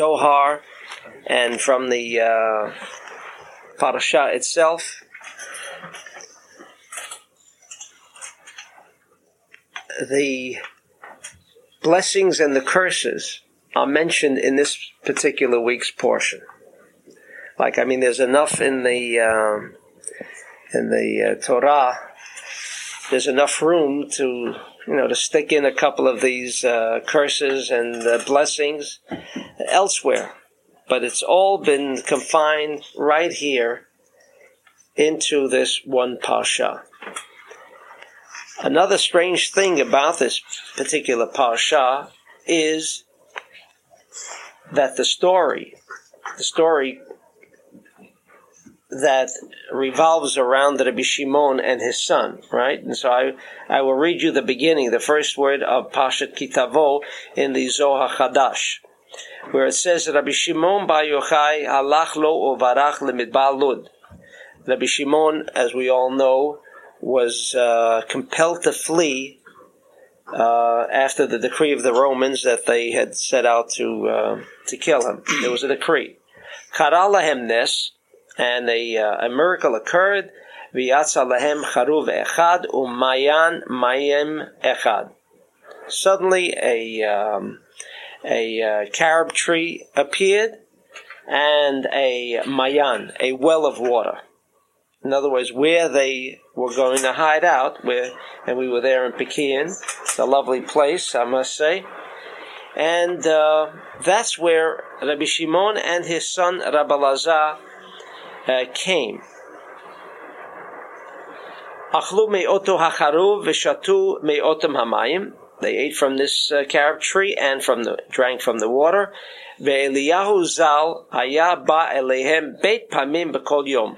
Zohar and from the uh, parasha itself. The blessings and the curses are mentioned in this particular week's portion. Like, I mean, there's enough in the um, in the uh, Torah. There's enough room to you know to stick in a couple of these uh, curses and uh, blessings elsewhere, but it's all been confined right here into this one parsha. Another strange thing about this particular parsha is that the story, the story that revolves around Rabbi Shimon and his son, right? And so I, I will read you the beginning, the first word of Pashat Ki Tavo in the Zohar Chadash, where it says, Rabbi Shimon Bar Yochai halach lo uvarach lemidbar Lud. Rabbi Shimon, as we all know, was uh, compelled to flee uh, after the decree of the Romans that they had set out to uh, to kill him. There was a decree. Karalahem and a, uh, a miracle occurred. V'yatza lahem charuv echad umayan mayim echad. Suddenly, a um, a uh, carob tree appeared and a mayan, a well of water. In other words, where they were going to hide out, where, and we were there in Pekin. A lovely place, I must say. And uh, that's where Rabbi Shimon and his son Rabbi Lazar uh, came. Achlu me'oto hacharuv v'shatu me'otam hamayim. They ate from this uh, carob tree and from the drank from the water. Ve'eliyahu zal b'kol yom.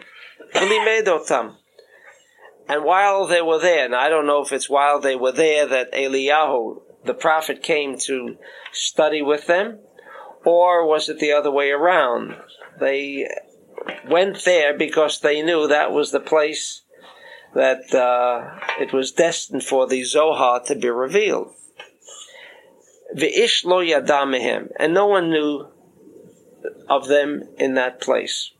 And while they were there, and I don't know if it's while they were there that Eliyahu, the prophet, came to study with them, or was it the other way around? They went there because they knew that was the place that uh, it was destined for the Zohar to be revealed. V'ish lo yadamehem, and no one knew of them in that place.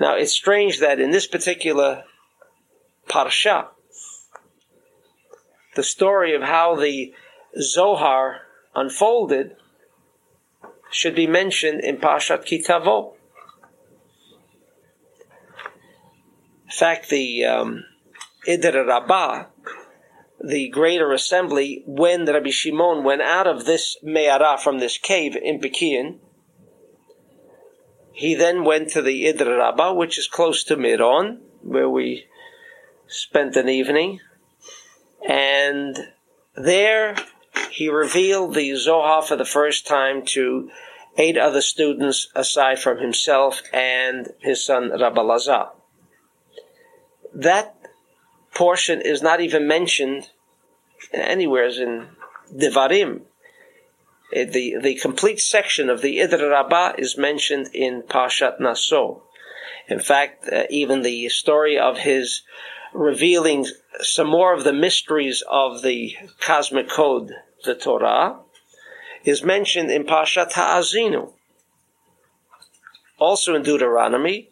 Now, it's strange that in this particular parsha, the story of how the Zohar unfolded should be mentioned in Parshat Ki Tavo. In fact, the um, Rabbah, the greater assembly, when Rabbi Shimon went out of this Me'ara from this cave in Pekin, he then went to the Idra Rabbah, which is close to Miron, where we spent an evening. And there he revealed the Zohar for the first time to eight other students aside from himself and his son Rabbi. That portion is not even mentioned anywhere in Devarim, the, the complete section of the Idra Rabbah is mentioned in Parshat Naso. In fact, uh, even the story of his revealing some more of the mysteries of the cosmic code, the Torah, is mentioned in Parshat Ha'azinu. Also in Deuteronomy,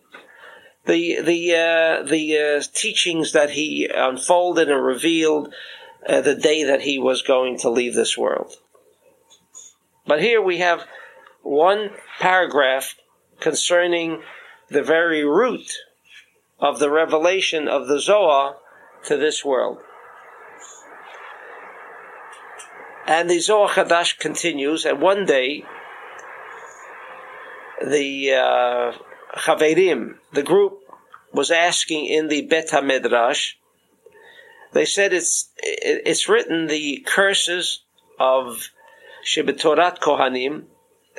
the the uh, the uh, teachings that he unfolded and revealed uh, the day that he was going to leave this world. But here we have one paragraph concerning the very root of the revelation of the Zohar to this world. And the Zohar Chadash continues, and one day the uh, Chaverim, the group, was asking in the Bet HaMidrash, they said it's, it's written the curses of Shebetorat Kohanim,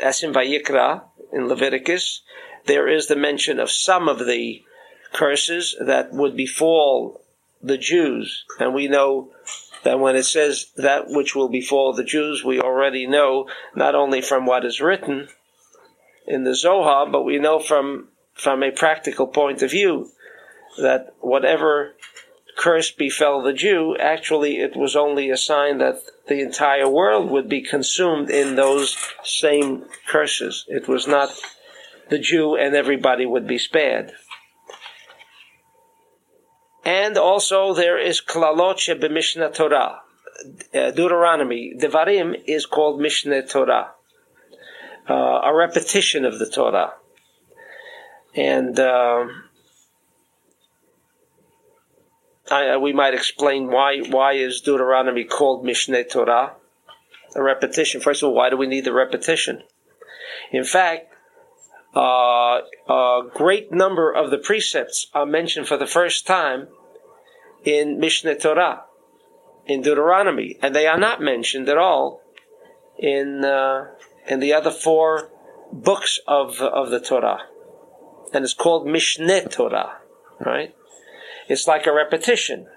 as in Vayikra, in Leviticus, there is the mention of some of the curses that would befall the Jews. And we know that when it says that which will befall the Jews, we already know not only from what is written in the Zohar, but we know from, from a practical point of view that whatever curse befell the Jew, actually it was only a sign that the entire world would be consumed in those same curses. It was not the Jew and everybody would be spared. And also there is klalot b'mishnah Torah. Uh, Deuteronomy, Devarim is called Mishneh Torah, uh, a repetition of the Torah. And uh, I, we might explain why why is Deuteronomy called Mishneh Torah, a repetition. First of all, why do we need the repetition? In fact, uh, a great number of the precepts are mentioned for the first time in Mishneh Torah, in Deuteronomy, and they are not mentioned at all in uh, in the other four books of of the Torah, and it's called Mishneh Torah, right? It's like a repetition.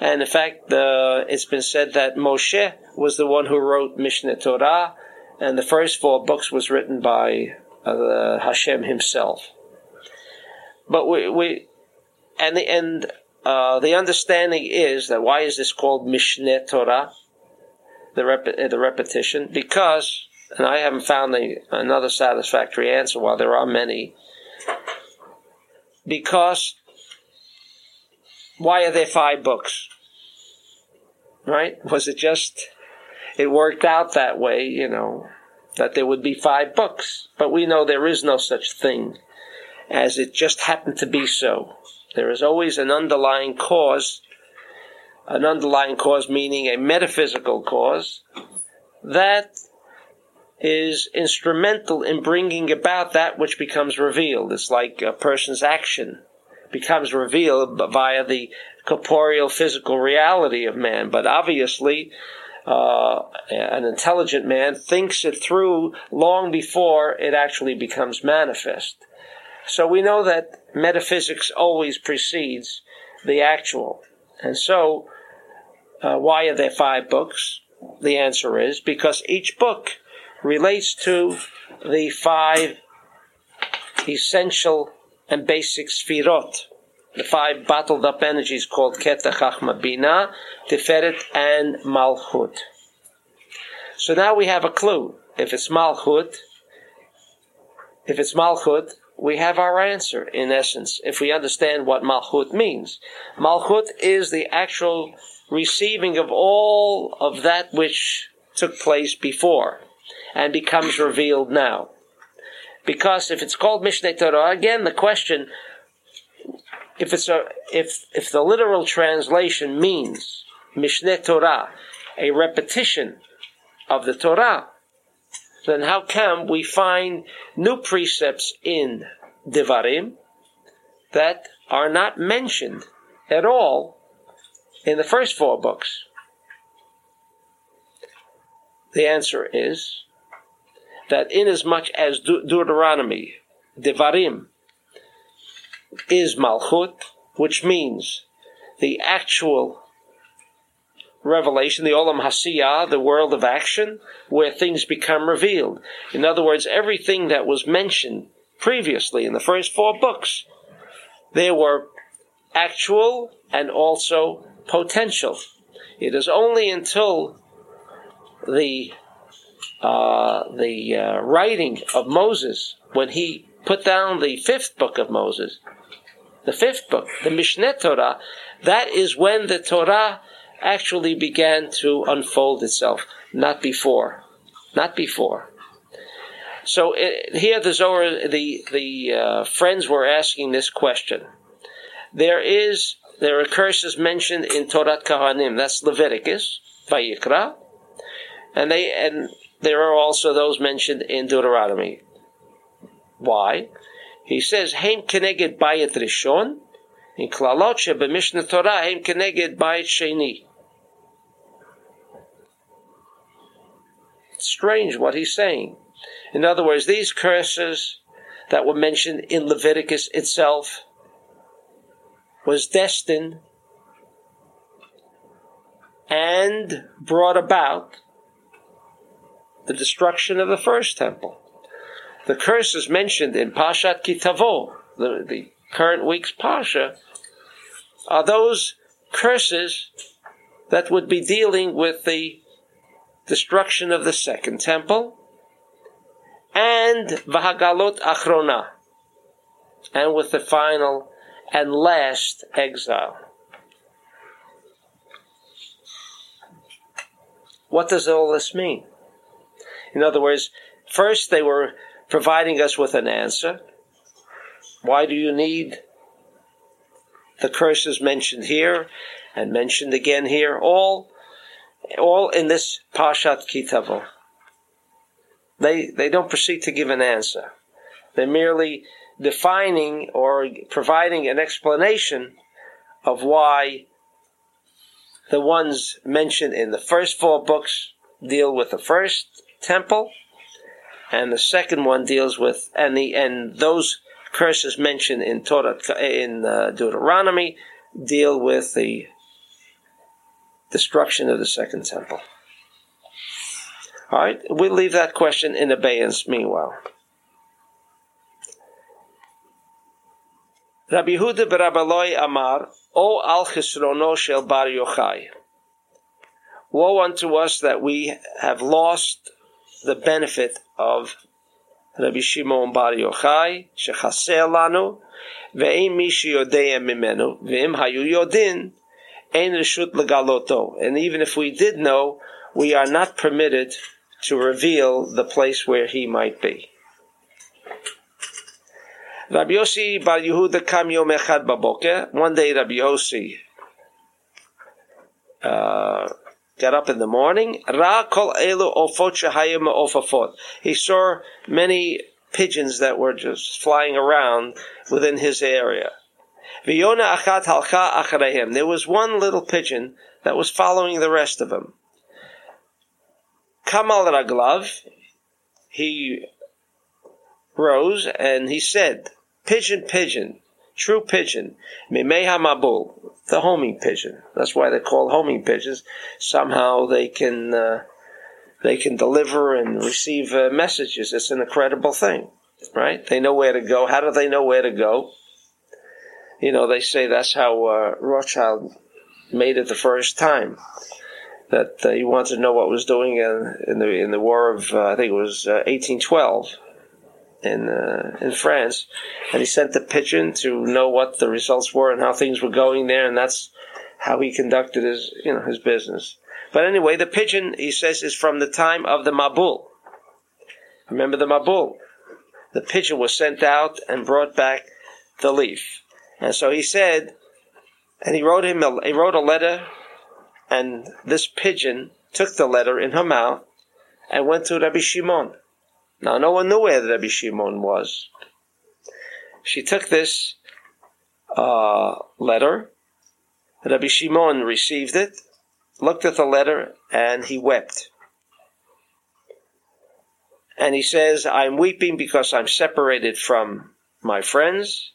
And in fact, uh, it's been said that Moshe was the one who wrote Mishneh Torah, and the first four books was written by uh, Hashem himself. But we, we and the and uh, the understanding is that why is this called Mishneh Torah, the rep- the repetition? Because, and I haven't found another satisfactory answer. While there are many, because why are there five books? Right? Was it just it worked out that way? You know that there would be five books, but we know there is no such thing as it just happened to be so. There is always an underlying cause, an underlying cause meaning a metaphysical cause, that is instrumental in bringing about that which becomes revealed. It's like a person's action becomes revealed via the corporeal physical reality of man. But obviously, uh, an intelligent man thinks it through long before it actually becomes manifest. So we know that metaphysics always precedes the actual. And so, uh, why are there five books? The answer is because each book relates to the five essential and basic sfirot, the five bottled up energies called Keter, Chachma, Bina, Tiferet, and Malchut. So now we have a clue. If it's Malchut, if it's Malchut, we have our answer in essence if we understand what malchut means. Malchut is the actual receiving of all of that which took place before and becomes revealed now. Because if it's called Mishneh Torah, again the question if it's a if if the literal translation means Mishneh Torah, a repetition of the Torah, then how come we find new precepts in Devarim that are not mentioned at all in the first four books? The answer is that inasmuch as De- Deuteronomy, Devarim, is Malchut, which means the actual revelation, the Olam Hasiyah, the world of action, where things become revealed. In other words, everything that was mentioned previously in the first four books, there were actual and also potential. It is only until the uh, the uh, writing of Moses, when he put down the fifth book of Moses, the fifth book, the Mishneh Torah, that is when the Torah actually began to unfold itself, not before. Not before. So it, here the Zohar, the, the uh, friends were asking this question. There is, there are curses mentioned in Torat Kohanim, that's Leviticus, Vayikra, and they, and there are also those mentioned in Deuteronomy. Why? He says, Heim keneged bayit rishon, in klalot b'mishnah Torah, heim keneged bayit sheni. strange what he's saying. In other words, these curses that were mentioned in Leviticus itself was destined and brought about the destruction of the first temple. The curses mentioned in Pashat Ki Tavo, the, the current week's Pasha, are those curses that would be dealing with the destruction of the second temple and Vahagalot Achrona, and with the final and last exile. What does all this mean? In other words, first they were providing us with an answer. Why do you need the curses mentioned here and mentioned again here? All, all in this Pashat Ki Tavo. They, they don't proceed to give an answer. They're merely defining or providing an explanation of why the ones mentioned in the first four books deal with the first temple, and the second one deals with and the and those curses mentioned in Torah in uh, Deuteronomy deal with the destruction of the second temple. All right, we'll leave that question in abeyance meanwhile. Rabbi Yehuda Barabaloi Amar, O al chisrono shel bar Yochai. Woe unto us that we have lost the benefit of Rabbi Shimon bar Yochai, shechaser lanu, ve'im mi sheyodea mimenu, ve'im hayu yodin, ein reshut legaloto. And even if we did know, we are not permitted to reveal the place where he might be. Rabbi Yossi Bar Yehuda kam yom echad. One day Rabbi Yossi uh, got up in the morning. He saw many pigeons that were just flying around within his area. There was one little pigeon that was following the rest of them. Kamal Raglav, he rose and he said, Pigeon, pigeon, true pigeon, Mimeha Mabul, the homing pigeon. That's why they're called homing pigeons. Somehow they can, uh, they can deliver and receive uh, messages. It's an incredible thing, right? They know where to go. How do they know where to go? You know, they say that's how uh, Rothschild made it the first time that uh, he wanted to know what was doing in, in the in the war of uh, I think it was uh, 1812 in uh, in France, and he sent the pigeon to know what the results were and how things were going there, and that's how he conducted his you know his business. But anyway, the pigeon he says is from the time of the Mabul. Remember the Mabul? The pigeon was sent out and brought back the leaf, and so he said, and he wrote him a, he wrote a letter and this pigeon took the letter in her mouth and went to Rabbi Shimon. Now, no one knew where Rabbi Shimon was. She took this uh, letter. Rabbi Shimon received it, looked at the letter, and he wept. And he says, I'm weeping because I'm separated from my friends,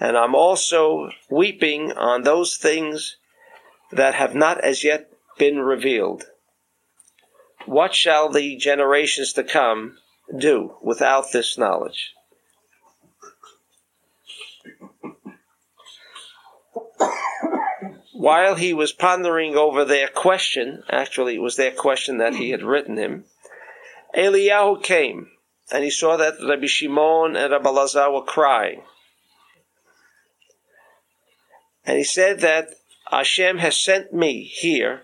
and I'm also weeping on those things that have not as yet been revealed. What shall the generations to come do without this knowledge? While he was pondering over their question, actually it was their question that he had written him, Eliyahu came and he saw that Rabbi Shimon and Rabbi Lazar were crying. And he said that Hashem has sent me here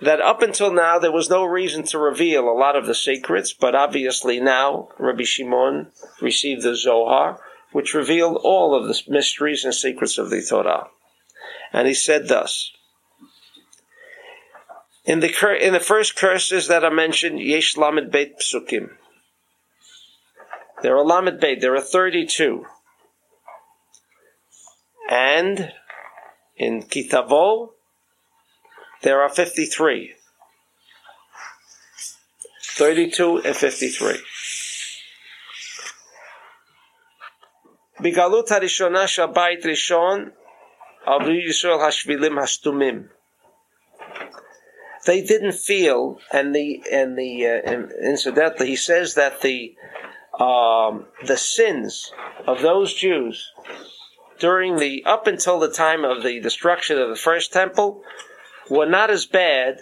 that up until now there was no reason to reveal a lot of the secrets, but obviously now Rabbi Shimon received the Zohar, which revealed all of the mysteries and secrets of the Torah. And he said thus. In the, in the first curses that are mentioned, Yesh Lamed Beit Psukim. There are Lamed Beit, there are 32. And in Ki Tavo, there are 53. 32 and 53. בגלות הראשונה של הבית ראשון, עברו ישראל השבילים הסתומים. They didn't feel, and the and the uh, incidentally, he says that the um, the sins of those Jews during the up until the time of the destruction of the first temple were not as bad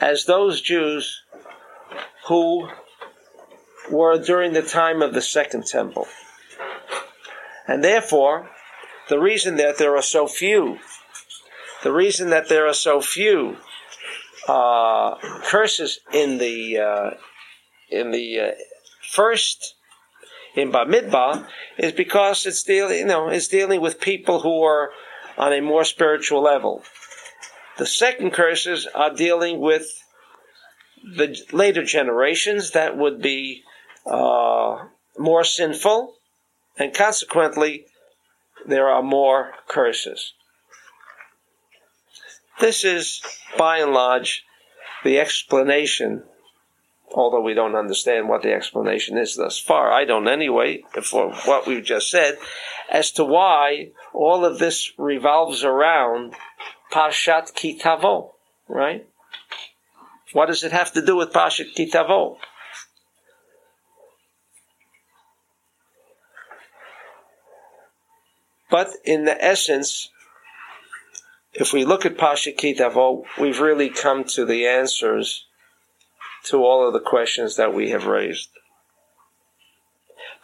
as those Jews who were during the time of the second temple. And therefore, the reason that there are so few, the reason that there are so few uh, curses in the uh, in the uh, first in Bamidbar is because it's dealing, you know, it's dealing with people who are on a more spiritual level. The second curses are dealing with the later generations that would be uh, more sinful, and consequently, there are more curses. This is, by and large, the explanation although we don't understand what the explanation is thus far. I don't anyway, for what we've just said, as to why all of this revolves around Parshat Ki Tavo, right? What does it have to do with Parshat Ki Tavo? But in the essence, if we look at Parshat Ki Tavo, we've really come to the answers to all of the questions that we have raised.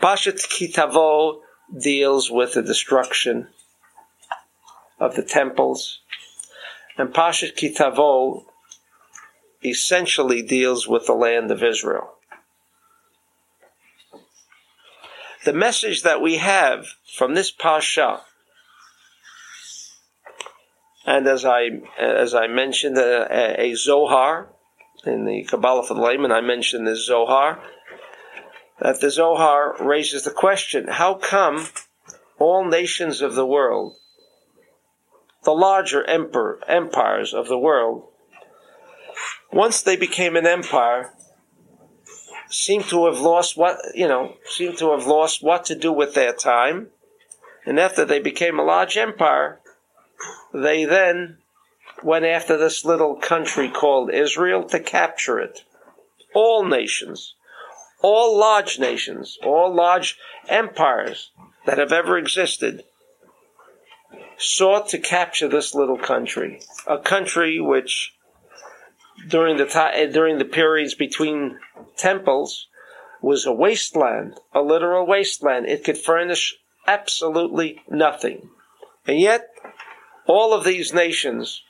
Pashat Ki Tavo deals with the destruction of the temples, and Pashat Ki Tavo essentially deals with the land of Israel. The message that we have from this Pasha, and as I as I mentioned, uh, a, a Zohar in the Kabbalah for the layman, I mentioned the Zohar, that the Zohar raises the question how come all nations of the world, the larger emperor, empires of the world, once they became an empire, seem to have lost what, you know, seem to have lost what to do with their time. And after they became a large empire, they then went after this little country called Israel to capture it. All nations, all large nations, all large empires that have ever existed sought to capture this little country, a country which during the eh, during the periods between temples was a wasteland, a literal wasteland. It could furnish absolutely nothing. And yet all of these nations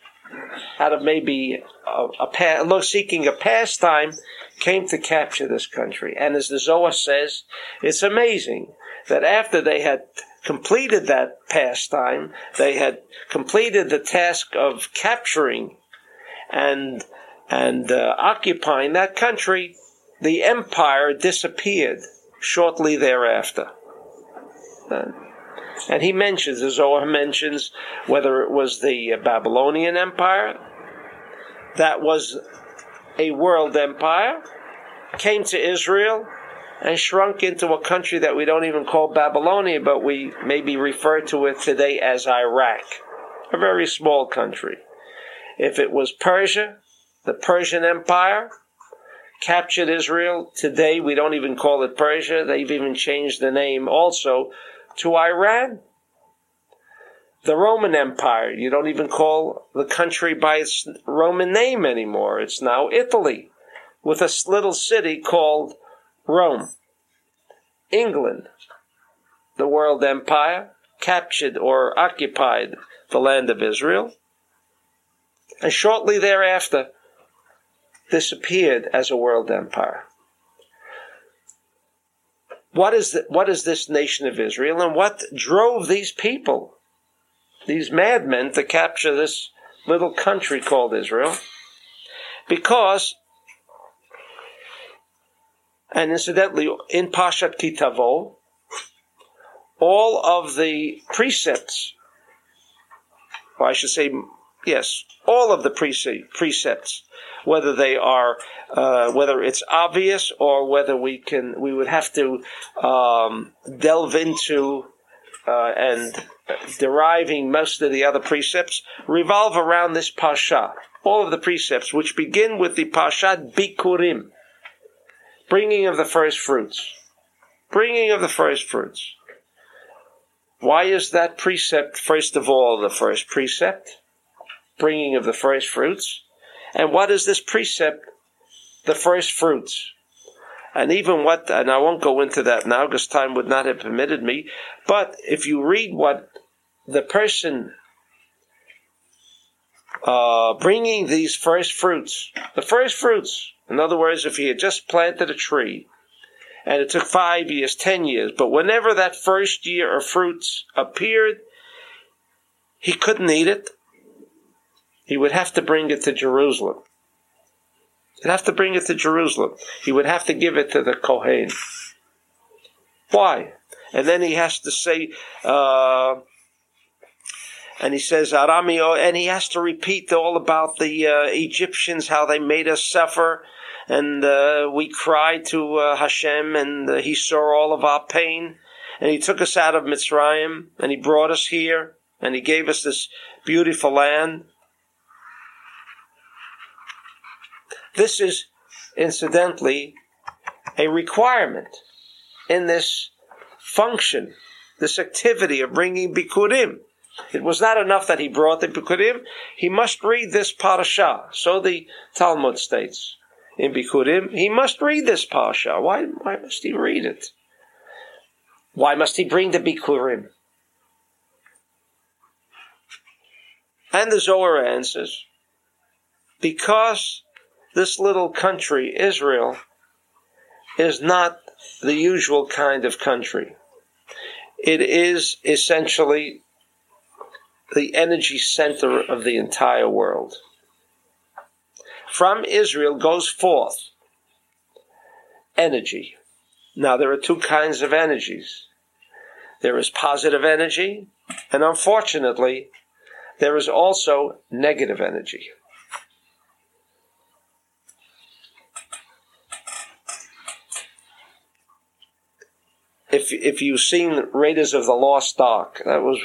out of maybe a, a seeking a pastime, came to capture this country. And as the Zohar says, it's amazing that after they had completed that pastime, they had completed the task of capturing and and uh, occupying that country, the empire disappeared shortly thereafter. Uh, and he mentions, the Zohar mentions, whether it was the Babylonian Empire, that was a world empire, came to Israel, and shrunk into a country that we don't even call Babylonia, but we maybe refer to it today as Iraq. A very small country. If it was Persia, the Persian Empire, captured Israel. Today we don't even call it Persia. They've even changed the name also to Iran. The Roman Empire, you don't even call the country by its Roman name anymore. It's now Italy, with a little city called Rome. England, the world empire, captured or occupied the land of Israel, and shortly thereafter disappeared as a world empire what is the, what is this nation of Israel and what drove these people, these madmen, to capture this little country called Israel? Because, and incidentally, in Pashat Ki Tavo, all of the precepts, or I should say, yes, all of the precepts whether they are uh, whether it's obvious or whether we can we would have to um, delve into uh, and deriving most of the other precepts revolve around this pasha. All of the precepts, which begin with the pashat bikurim, bringing of the first fruits, bringing of the first fruits. Why is that precept, first of all, the first precept? Bringing of the first fruits. And what is this precept? The first fruits. And even what, and I won't go into that now because time would not have permitted me, but if you read what the person uh, bringing these first fruits, the first fruits, in other words, if he had just planted a tree and it took five years, ten years, but whenever that first year of fruits appeared, he couldn't eat it. He would have to bring it to Jerusalem. He'd have to bring it to Jerusalem. He would have to give it to the Kohen. Why? And then he has to say, uh, and he says Aramio, and he has to repeat all about the uh, Egyptians, how they made us suffer, and uh, we cried to uh, Hashem, and uh, He saw all of our pain, and He took us out of Mitzrayim, and He brought us here, and He gave us this beautiful land. This is, incidentally, a requirement in this function, this activity of bringing Bikurim. It was not enough that he brought the Bikurim, he must read this parasha. So the Talmud states in Bikurim, he must read this parasha. Why, why must he read it? Why must he bring the Bikurim? And the Zohar answers, because this little country, Israel, is not the usual kind of country. It is essentially the energy center of the entire world. From Israel goes forth energy. Now, there are two kinds of energies there is positive energy, and unfortunately, there is also negative energy. if if you've seen Raiders of the Lost Ark, that was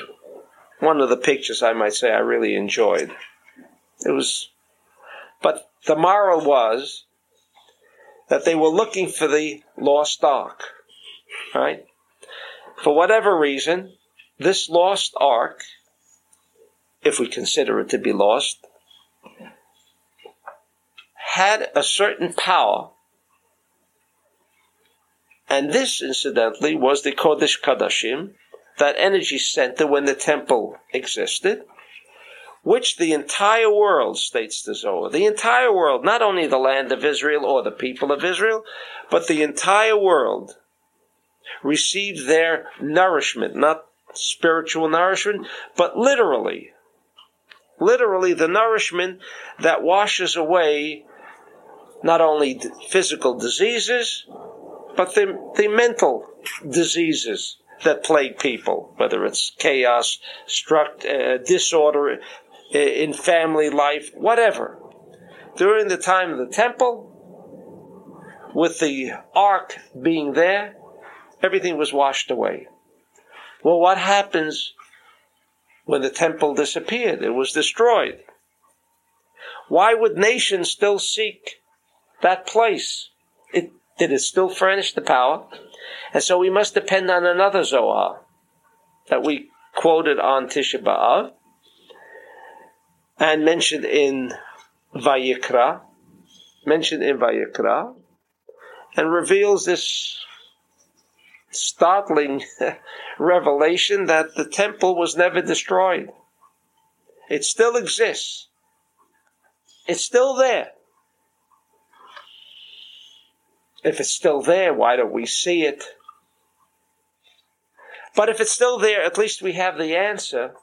one of the pictures I might say I really enjoyed. It was, but the moral was that they were looking for the lost ark, right? For whatever reason, this lost ark, if we consider it to be lost, had a certain power and this, incidentally, was the Kodesh Kadashim, that energy center when the temple existed, which the entire world, states the Zohar, the entire world, not only the land of Israel or the people of Israel, but the entire world received their nourishment, not spiritual nourishment, but literally, literally the nourishment that washes away not only physical diseases, but the, the mental diseases that plague people, whether it's chaos, struct, uh, disorder in family life, whatever. During the time of the temple, with the ark being there, everything was washed away. Well, what happens when the temple disappeared? It was destroyed. Why would nations still seek that place? It did it still furnished the power? And so we must depend on another Zohar that we quoted on Tisha B'Av and mentioned in Vayikra, mentioned in Vayikra, and reveals this startling revelation that the temple was never destroyed. It still exists. It's still there. If it's still there, why don't we see it? But if it's still there, at least we have the answer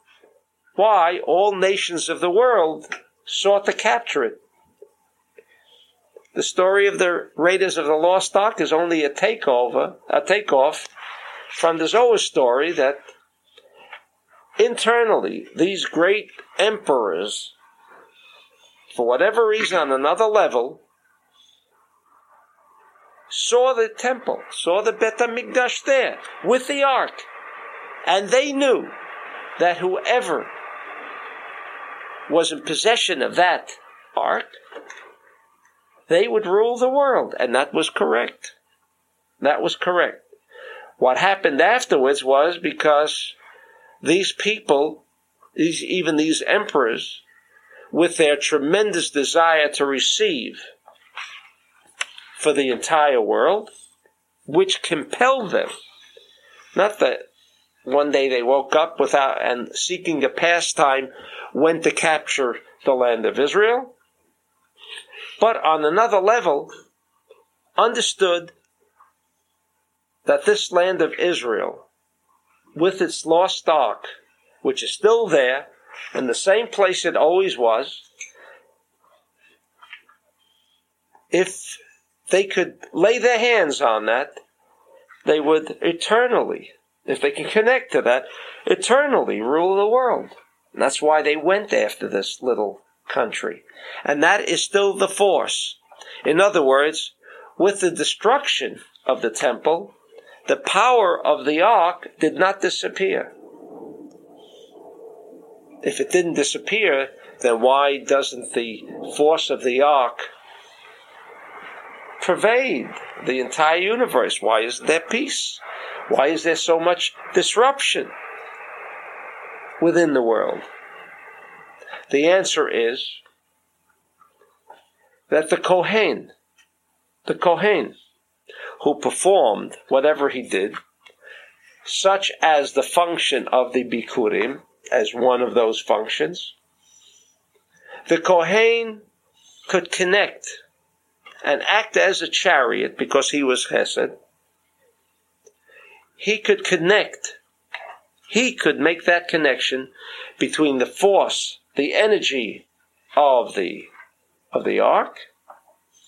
why all nations of the world sought to capture it. The story of the Raiders of the Lost Ark is only a takeover, a takeoff from the Zohar story that internally these great emperors, for whatever reason on another level, saw the temple, saw the Bet HaMikdash there with the ark. And they knew that whoever was in possession of that ark, they would rule the world. And that was correct. That was correct. What happened afterwards was because these people, these, even these emperors, with their tremendous desire to receive for the entire world, which compelled them. Not that one day they woke up without and seeking a pastime went to capture the land of Israel, but on another level understood that this land of Israel, with its lost ark, which is still there, in the same place it always was, if they could lay their hands on that, they would eternally, if they can connect to that, eternally rule the world. And that's why they went after this little country. And that is still the force. In other words, with the destruction of the temple, the power of the ark did not disappear. If it didn't disappear, then why doesn't the force of the ark pervade the entire universe? Why is there peace? Why is there so much disruption within the world? The answer is that the Kohen, the Kohen, who performed whatever he did, such as the function of the Bikurim, as one of those functions, the Kohen could connect and act as a chariot because he was Hesed. He could connect. He could make that connection between the force, the energy of the of the ark,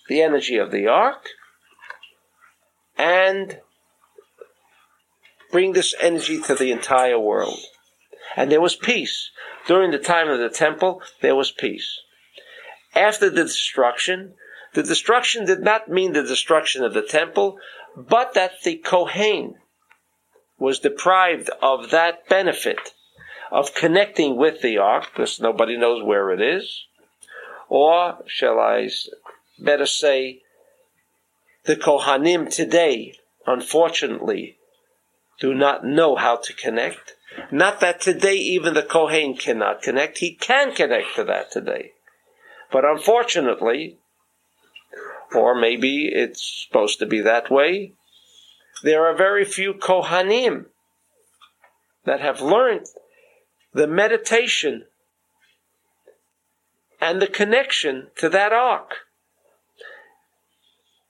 the energy of the ark, and bring this energy to the entire world. And there was peace. During the time of the temple, there was peace. After the destruction, the destruction did not mean the destruction of the temple, but that the Kohen was deprived of that benefit of connecting with the ark, because nobody knows where it is. Or, shall I better say, the Kohanim today, unfortunately, do not know how to connect. Not that today even the Kohen cannot connect. He can connect to that today. But unfortunately, or maybe it's supposed to be that way, there are very few Kohanim that have learned the meditation and the connection to that ark.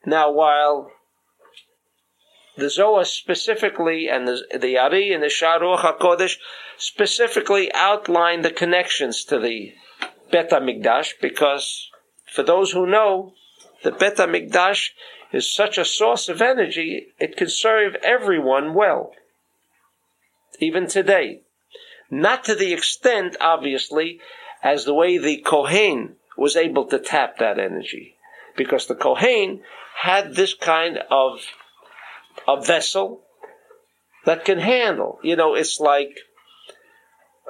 Now, while the Zohar specifically and the, the Ari and the Sharuch HaKodesh specifically outline the connections to the Bet HaMikdash because for those who know, the Bet HaMikdash is such a source of energy, it can serve everyone well. Even today. Not to the extent, obviously, as the way the Kohen was able to tap that energy. Because the Kohen had this kind of a vessel that can handle. You know, it's like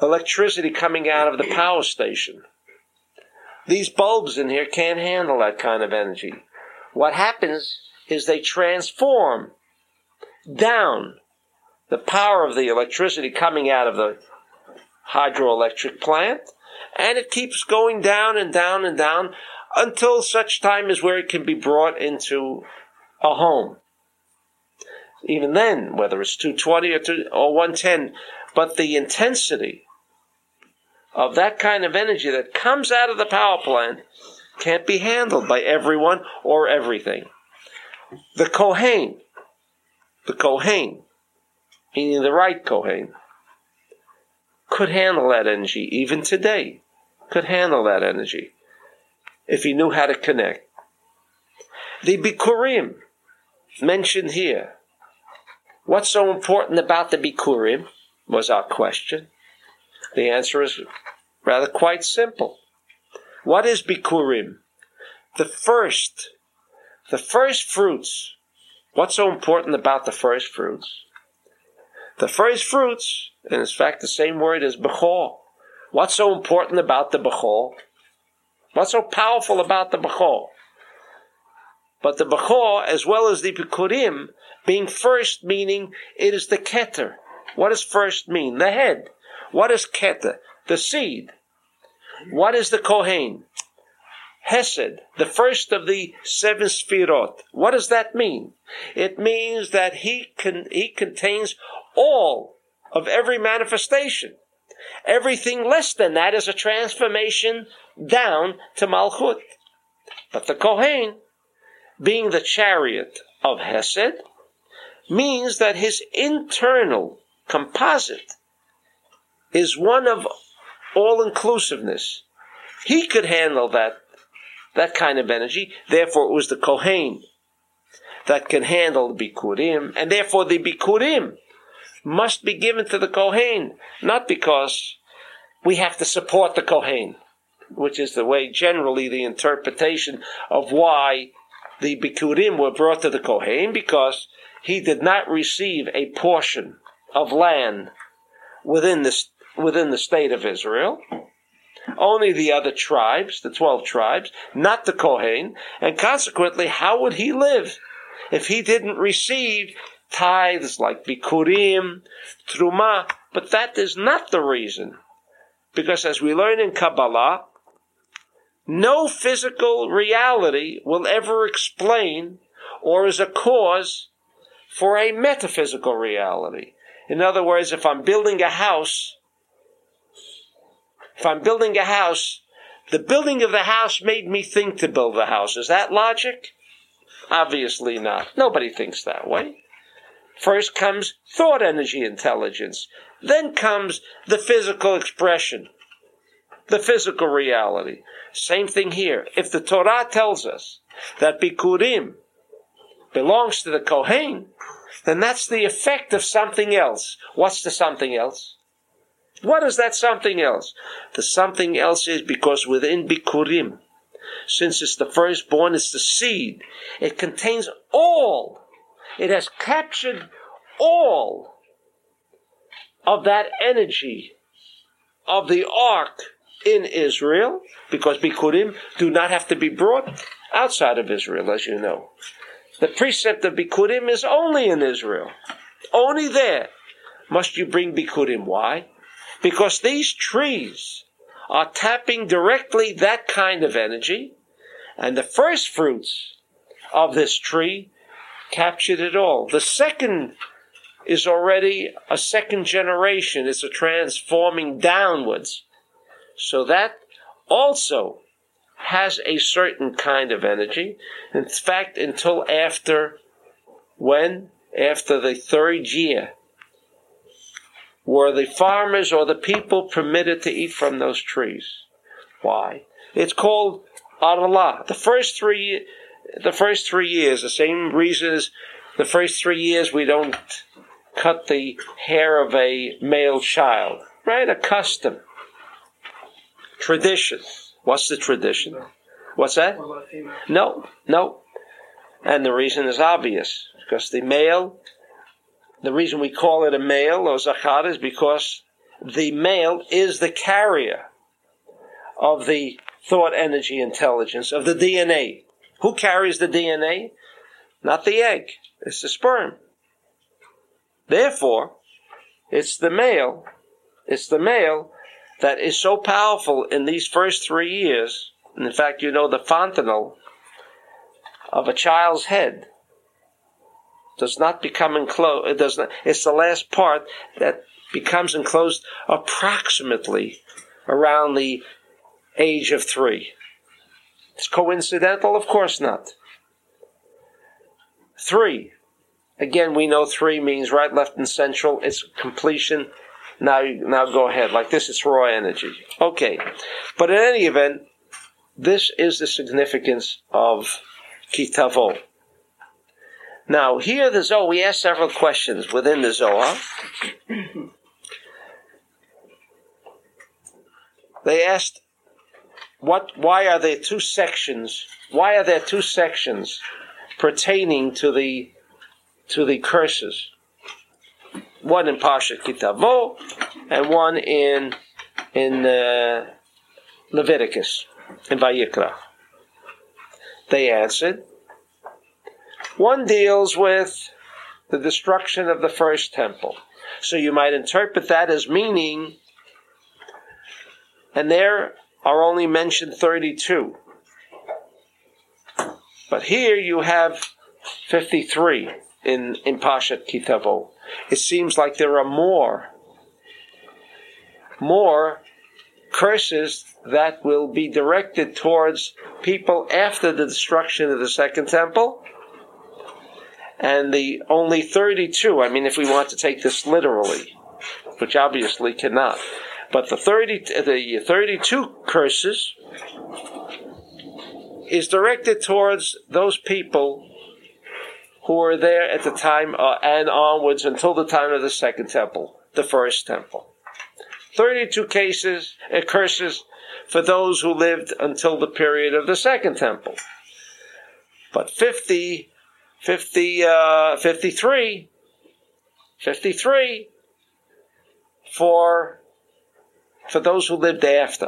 electricity coming out of the power station. These bulbs in here can't handle that kind of energy. What happens is they transform down the power of the electricity coming out of the hydroelectric plant, and it keeps going down and down and down until such time as where it can be brought into a home. Even then, whether it's 220 or, two, or 110, but the intensity of that kind of energy that comes out of the power plant can't be handled by everyone or everything. The Kohen, the Kohen, meaning the right Kohen, could handle that energy even today, could handle that energy if he knew how to connect. The Bikurim mentioned here. What's so important about the Bikurim was our question. The answer is rather quite simple. What is Bikurim? The first, the first fruits. What's so important about the first fruits? The first fruits, and in fact the same word as Bechor. What's so important about the Bechor? What's so powerful about the Bechor? But the Bechor, as well as the Bikurim, being first meaning it is the Keter. What does first mean? The head. What is Keter? The seed. What is the Kohen? Hesed, the first of the seven Sfirot. What does that mean? It means that he can, he contains all of every manifestation. Everything less than that is a transformation down to Malchut. But the Kohen, being the chariot of Hesed, means that his internal composite is one of all inclusiveness. He could handle that, that kind of energy. Therefore, it was the Kohen that can handle the Bikurim, and therefore the Bikurim must be given to the Kohen, not because we have to support the Kohen, which is the way generally the interpretation of why the Bikurim were brought to the Kohen, because he did not receive a portion of land within the, within the state of Israel. Only the other tribes, the 12 tribes, not the Kohen, and consequently, how would he live if he didn't receive tithes like Bikurim, Truma? But that is not the reason. Because as we learn in Kabbalah, no physical reality will ever explain or is a cause for a metaphysical reality. In other words, if I'm building a house, if I'm building a house, the building of the house made me think to build the house. Is that logic? Obviously not. Nobody thinks that way. First comes thought energy intelligence. Then comes the physical expression, the physical reality. Same thing here. If the Torah tells us that Bikurim belongs to the Kohen, then that's the effect of something else. What's the something else? What is that something else? The something else is because within Bikurim, since it's the firstborn, it's the seed, it contains all. It has captured all of that energy of the ark in Israel, because Bikurim do not have to be brought outside of Israel, as you know. The precept of Bikurim is only in Israel. Only there must you bring Bikurim. Why? Because these trees are tapping directly that kind of energy, and the first fruits of this tree captured it all. The second is already a second generation. It's a transforming downwards. So that also has a certain kind of energy. In fact, until after when? After the third year. Were the farmers or the people permitted to eat from those trees? Why? It's called Arlah. The first three, the first three years, the same reason as the first three years we don't cut the hair of a male child, right? A custom, tradition. What's the tradition? What's that? No, no. And the reason is obvious because the male, the reason we call it a male or zachar is because the male is the carrier of the thought energy intelligence of the DNA. Who carries the DNA? Not the egg. It's the sperm. Therefore, it's the male, it's the male that is so powerful in these first three years. And in fact, you know the fontanelle of a child's head does not become enclosed. It does not. It's the last part that becomes enclosed approximately around the age of three. It's coincidental, of course not. Three. Again, we know three means right, left, and central. It's completion. Now, now go ahead. Like this, it's raw energy. Okay. But in any event, this is the significance of Ki Tavo. Now, here the Zohar, we ask several questions within the Zohar. they asked, what, why are there two sections? Why are there two sections pertaining to the to the curses. One in Pasha Ki Tavo and one in in uh, Leviticus in Vayikra. They answered. One deals with the destruction of the first temple. So you might interpret that as meaning and there are only mentioned 32. But here you have 53 in, in Pashat Ki Tavo. It seems like there are more, more curses that will be directed towards people after the destruction of the second temple. And the only 32, I mean, if we want to take this literally, which obviously cannot, but the 30, the 32 curses is directed towards those people who were there at the time uh, and onwards until the time of the second temple, the first temple. 32 cases, uh, curses for those who lived until the period of the second temple. But 50, 50, uh, 53, 53 for, for those who lived after.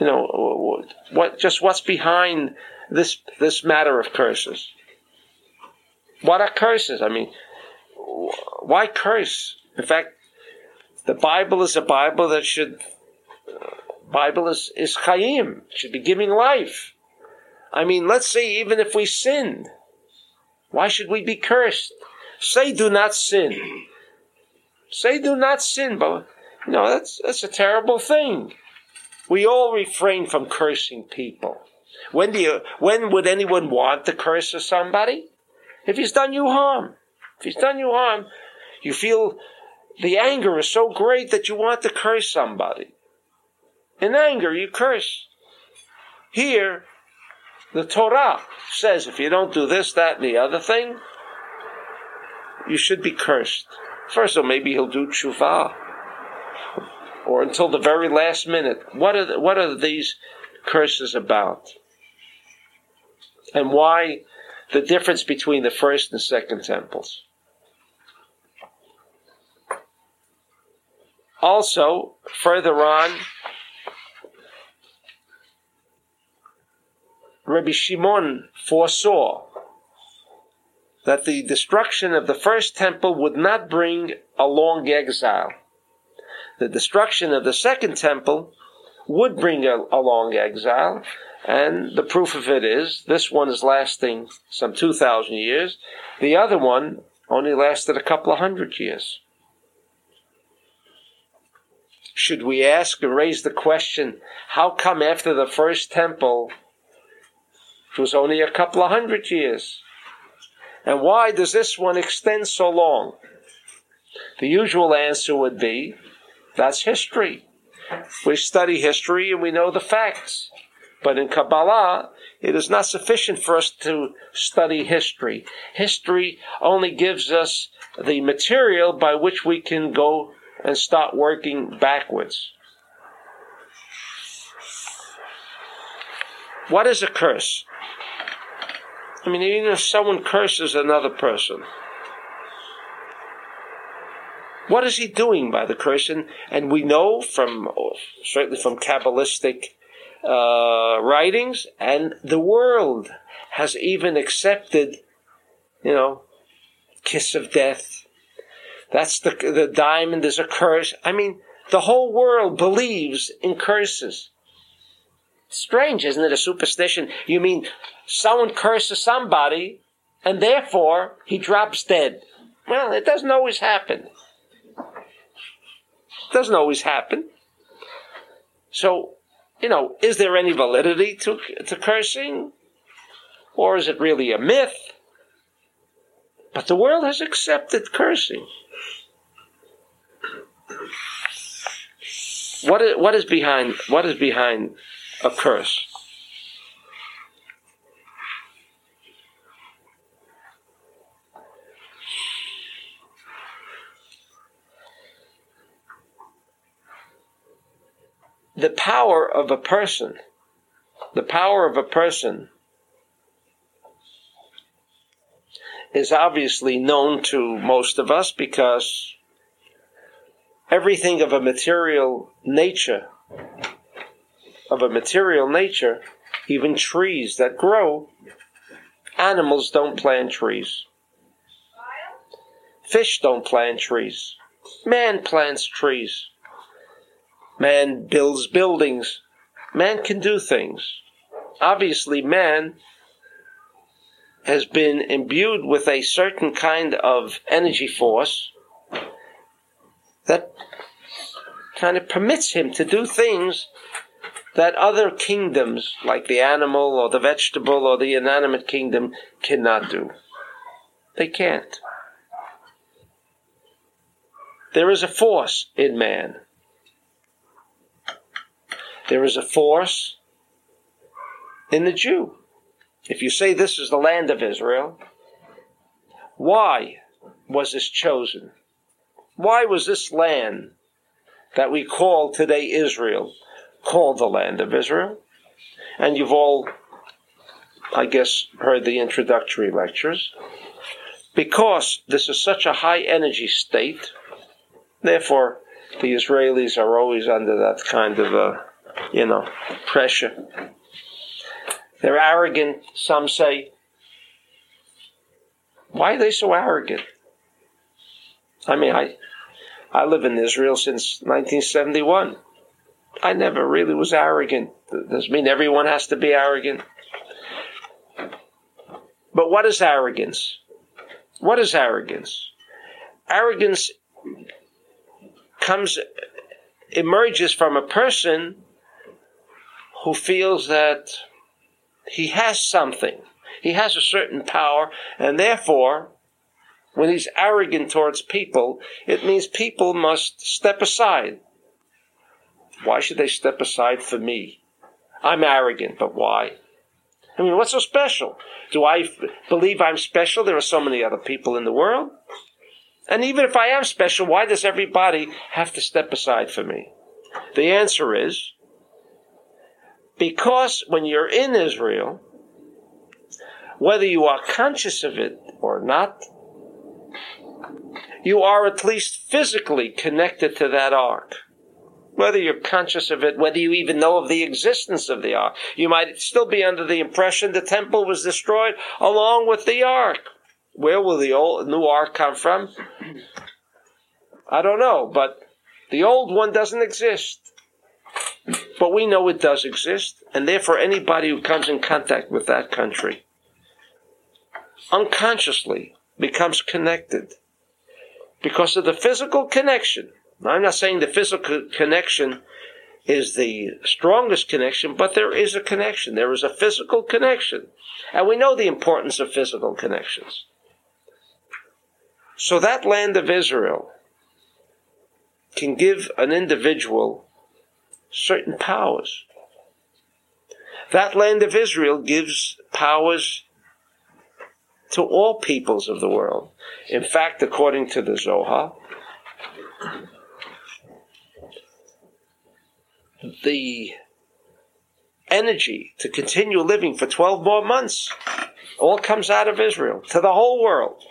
You know, what, just what's behind this, this matter of curses? What are curses? I mean, why curse? In fact, the Bible is a Bible that should, Bible is, is chayim, should be giving life. I mean, let's say even if we sinned, why should we be cursed? Say do not sin. Say do not sin, but know, that's, that's a terrible thing. We all refrain from cursing people. When do you, when would anyone want to curse somebody? If he's done you harm. If he's done you harm, you feel the anger is so great that you want to curse somebody. In anger, you curse. Here, the Torah says if you don't do this, that, and the other thing, you should be cursed. First of all, maybe he'll do tshuva or until the very last minute. What are the, what are these curses about? And why the difference between the first and second temples? Also, further on, Rabbi Shimon foresaw that the destruction of the first temple would not bring a long exile the destruction of the second temple would bring a, a long exile, and the proof of it is this one is lasting some 2,000 years. The other one only lasted a couple of hundred years. Should we ask and raise the question, how come after the first temple it was only a couple of hundred years? And why does this one extend so long? The usual answer would be that's history. We study history and we know the facts. But in Kabbalah, it is not sufficient for us to study history. History only gives us the material by which we can go and start working backwards. What is a curse? I mean, even if someone curses another person, what is he doing by the curse? And, and we know from, certainly from Kabbalistic uh, writings, and the world has even accepted, you know, kiss of death. That's the, the diamond is a curse. I mean, the whole world believes in curses. Strange, isn't it? A superstition. You mean someone curses somebody and therefore he drops dead. Well, it doesn't always happen. It doesn't always happen. So, you know, is there any validity to, to cursing? Or is it really a myth? But the world has accepted cursing. What is, what is behind what is behind a curse? the power of a person, the power of a person is obviously known to most of us because everything of a material nature, of a material nature, even trees that grow, animals don't plant trees. Fish don't plant trees. Man plants trees. Man builds buildings. Man can do things. Obviously, man has been imbued with a certain kind of energy force that kind of permits him to do things that other kingdoms, like the animal or the vegetable or the inanimate kingdom, cannot do. They can't. There is a force in man. There is a force in the Jew. If you say this is the land of Israel, why was this chosen? Why was this land that we call today Israel called the land of Israel? And you've all, I guess, heard the introductory lectures. Because this is such a high energy state, therefore the Israelis are always under that kind of a, you know, pressure. They're arrogant, some say. Why are they so arrogant? I mean, I, I live in Israel since 1971. I never really was arrogant. Does mean everyone has to be arrogant? But what is arrogance? What is arrogance? Arrogance comes, emerges from a person who feels that he has something. He has a certain power, and therefore, when he's arrogant towards people, it means people must step aside. Why should they step aside for me? I'm arrogant, but why? I mean, what's so special? Do I f- believe I'm special? There are so many other people in the world. And even if I am special, why does everybody have to step aside for me? The answer is because when you're in Israel, whether you are conscious of it or not, you are at least physically connected to that ark. Whether you're conscious of it, whether you even know of the existence of the ark, you might still be under the impression the temple was destroyed along with the ark. Where will the old new ark come from? I don't know, but the old one doesn't exist. But we know it does exist, and therefore anybody who comes in contact with that country unconsciously becomes connected because of the physical connection. I'm not saying the physical connection is the strongest connection, but there is a connection. There is a physical connection. And we know the importance of physical connections. So that land of Israel can give an individual certain powers. That land of Israel gives powers to all peoples of the world. In fact, according to the Zohar, the energy to continue living for 12 more months all comes out of Israel to the whole world.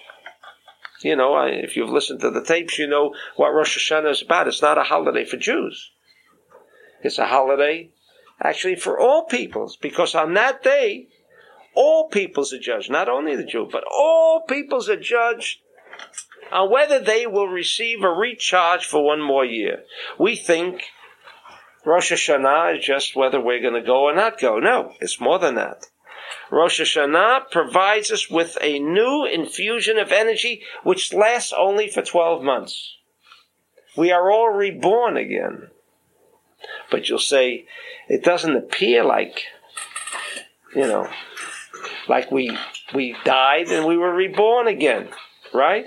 You know, if you've listened to the tapes, you know what Rosh Hashanah is about. It's not a holiday for Jews. It's a holiday actually for all peoples because on that day, all peoples are judged, not only the Jew, but all peoples are judged on whether they will receive a recharge for one more year. We think Rosh Hashanah is just whether we're going to go or not go. No, it's more than that. Rosh Hashanah provides us with a new infusion of energy which lasts only for 12 months. We are all reborn again. But you'll say, it doesn't appear like, you know, like we, we died and we were reborn again, right?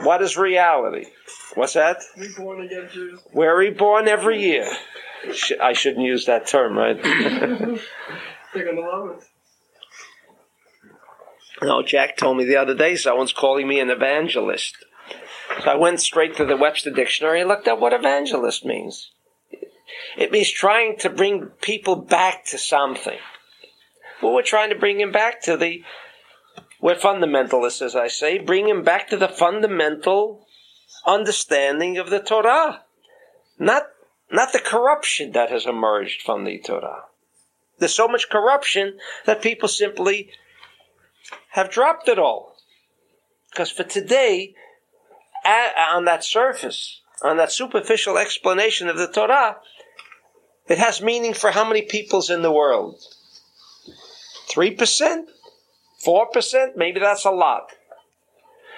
What is reality? What's that? Reborn again, Jews. We're reborn every year. I shouldn't use that term, right? They're gonna love it. no, Jack told me the other day someone's calling me an evangelist. So I went straight to the Webster Dictionary and looked up what evangelist means. It means trying to bring people back to something. Well, we're trying to bring him back to the. We're fundamentalists, as I say, bring him back to the fundamental understanding of the Torah. Not, not the corruption that has emerged from the Torah. There's so much corruption that people simply have dropped it all. Because for today, on that surface, on that superficial explanation of the Torah, it has meaning for how many peoples in the world? 3%? 4%? Maybe that's a lot.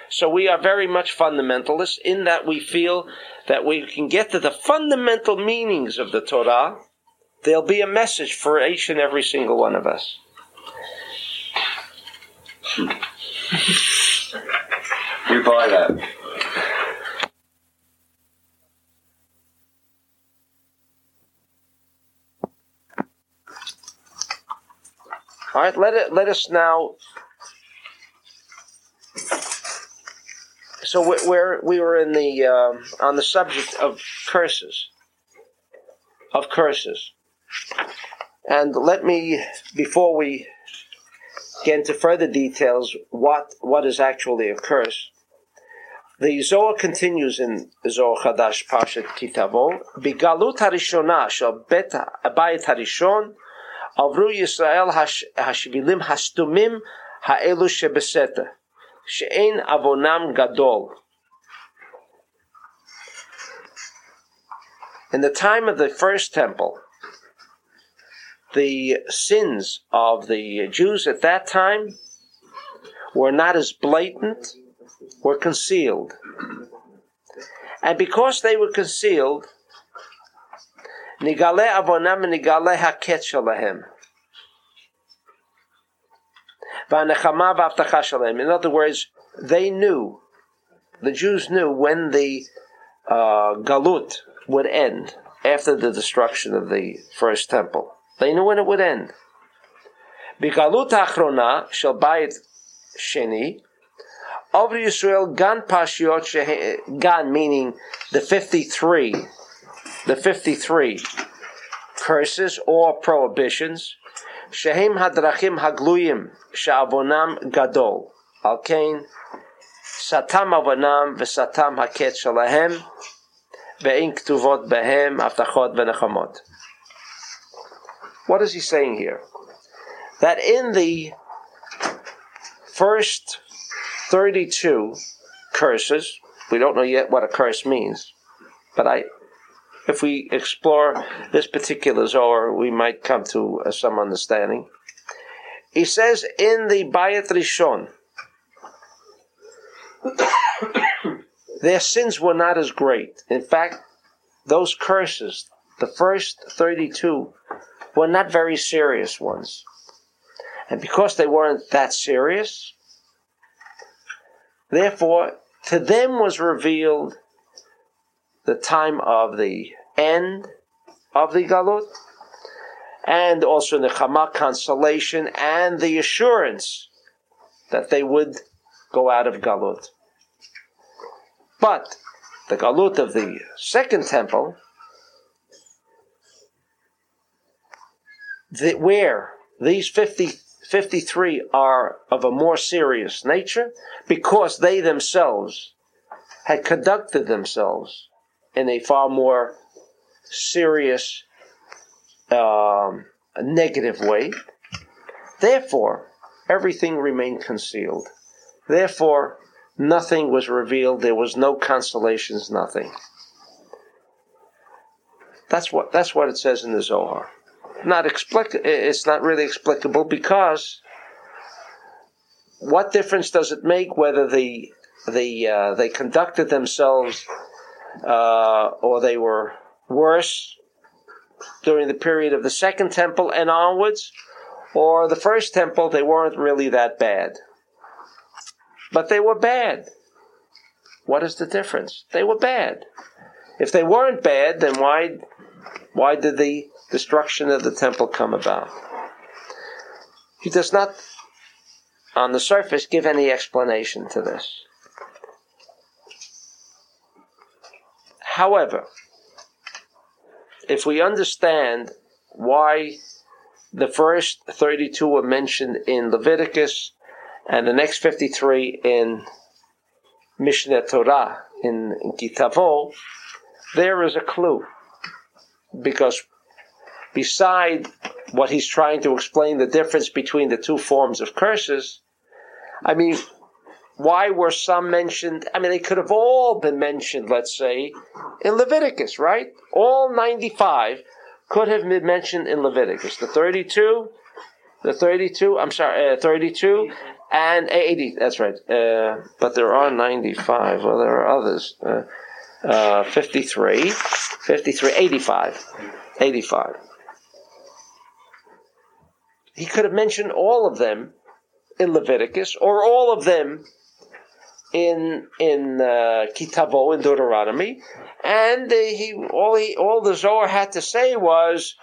So we are very much fundamentalists in that we feel that we can get to the fundamental meanings of the Torah. There'll be a message for each and every single one of us. We buy that. All right, let it let us now. so where we were in the um, on the subject of curses, of curses, and let me before we get into further details what what is actually a curse. The Zohar continues in Zohar Chadash Parshat Ki Tavo, Bigalut Harishona shel Bet Abayit Harishon, Avru Yisrael Hashvilim Hastumim Ha'elu Shebeseta. שאין עוונם גדול. In the time of the first temple, the sins of the Jews at that time were not as blatant, were concealed. And because they were concealed, Nigale avonam nigale haket shalahem. In other words, they knew, the Jews knew when the uh, galut would end after the destruction of the first temple. They knew when it would end. Bigalut achrona shel bayit sheni. Over Yisrael gan pashiot gan meaning the fifty-three the 53 curses or prohibitions. Shehem hadrachim hagluyim she'avonam gadol. Al kain satam avonam v'satam haket shalahem ve'in ktuvot behem avtachot v'nechamot. What is he saying here? That in the first 32 curses, we don't know yet what a curse means, but I if we explore this particular Zohar, we might come to uh, some understanding. He says in the Bayit Rishon, their sins were not as great. In fact, those curses, the first 32, were not very serious ones. And because they weren't that serious, therefore, to them was revealed the time of the end of the Galut, and also the Chama consolation and the assurance that they would go out of Galut. But the Galut of the second temple, the, where these 50, 53 are of a more serious nature, because they themselves had conducted themselves in a far more serious um, negative way. Therefore, everything remained concealed. Therefore, nothing was revealed. There was no consolations. Nothing. That's what that's what it says in the Zohar. Not explic- It's not really explicable because what difference does it make whether the the uh, they conducted themselves uh, or they were worse during the period of the second temple and onwards, or the first temple, they weren't really that bad. But they were bad. What is the difference? They were bad. If they weren't bad, then why, why did the destruction of the temple come about? He does not, on the surface, give any explanation to this. However, if we understand why the first 32 were mentioned in Leviticus and the next 53 in Mishneh Torah, in, Ki Tavo, there is a clue. Because beside what he's trying to explain the difference between the two forms of curses, I mean, why were some mentioned? I mean, they could have all been mentioned, let's say, in Leviticus, right? All 95 could have been mentioned in Leviticus. The 32, the 32, I'm sorry, uh, 32 and 80, that's right. Uh, but there are 95, well, there are others. Uh, uh, 53, 53, 85, 85. He could have mentioned all of them in Leviticus or all of them in in uh, Ki Tavo in Deuteronomy, and uh, he all he all the Zohar had to say was,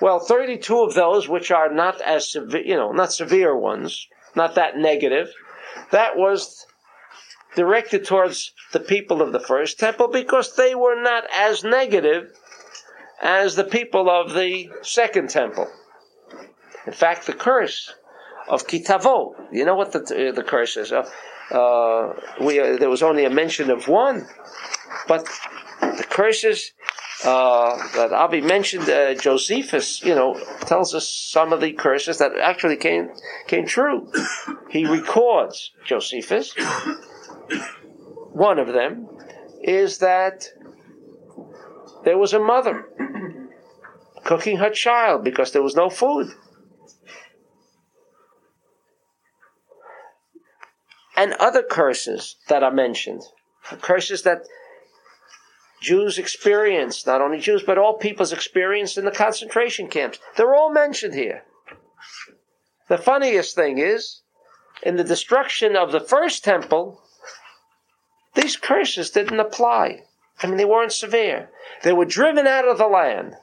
well, thirty two of those which are not as severe, you know, not severe ones, not that negative, that was directed towards the people of the first temple because they were not as negative as the people of the second temple. In fact, the curse of Ki Tavo, you know what the, the curse is? Uh, uh, we, uh, there was only a mention of one, but the curses uh, that Avi mentioned, uh, Josephus, you know, tells us some of the curses that actually came came true. He records Josephus. One of them is that there was a mother cooking her child because there was no food. And other curses that are mentioned. Curses that Jews experienced, not only Jews, but all peoples experienced in the concentration camps. They're all mentioned here. The funniest thing is, in the destruction of the first temple, these curses didn't apply. I mean, they weren't severe. They were driven out of the land.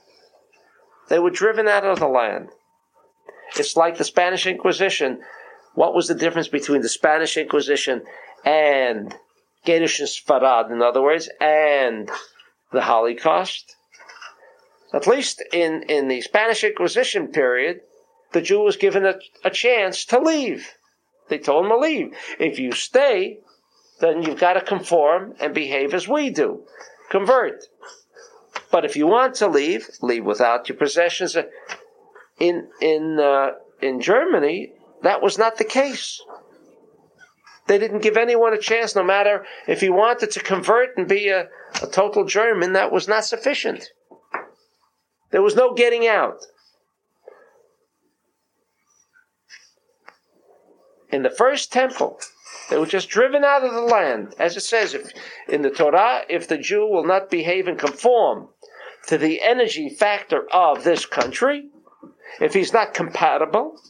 They were driven out of the land. It's like the Spanish Inquisition what was the difference between the Spanish Inquisition and Gerush Sfarad, in other words, and the Holocaust? At least in, in the Spanish Inquisition period, the Jew was given a, a chance to leave. They told him to leave. If you stay, then you've got to conform and behave as we do. Convert. But if you want to leave, leave without your possessions. In in uh, in Germany, that was not the case. They didn't give anyone a chance, no matter if he wanted to convert and be a, a total German, that was not sufficient. There was no getting out. In the first temple, they were just driven out of the land. As it says if, in the Torah, if the Jew will not behave and conform to the energy factor of this country, if he's not compatible,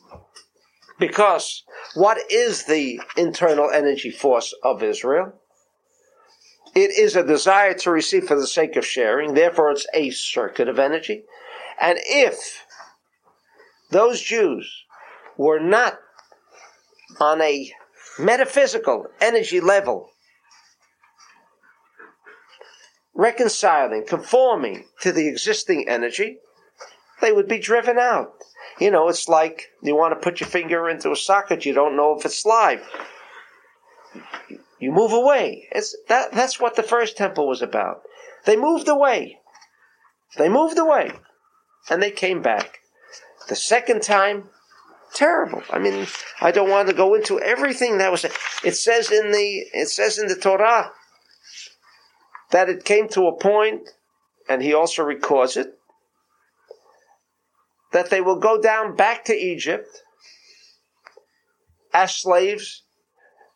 because what is the internal energy force of Israel? It is a desire to receive for the sake of sharing, therefore, it's a circuit of energy. And if those Jews were not on a metaphysical energy level, reconciling, conforming to the existing energy, they would be driven out. You know, it's like you want to put your finger into a socket, you don't know if it's live. You move away. It's that that's what the first temple was about. They moved away. They moved away. And they came back. The second time, terrible. I mean, I don't want to go into everything that was it says in the it says in the Torah that it came to a point, and he also records it, that they will go down back to Egypt as slaves,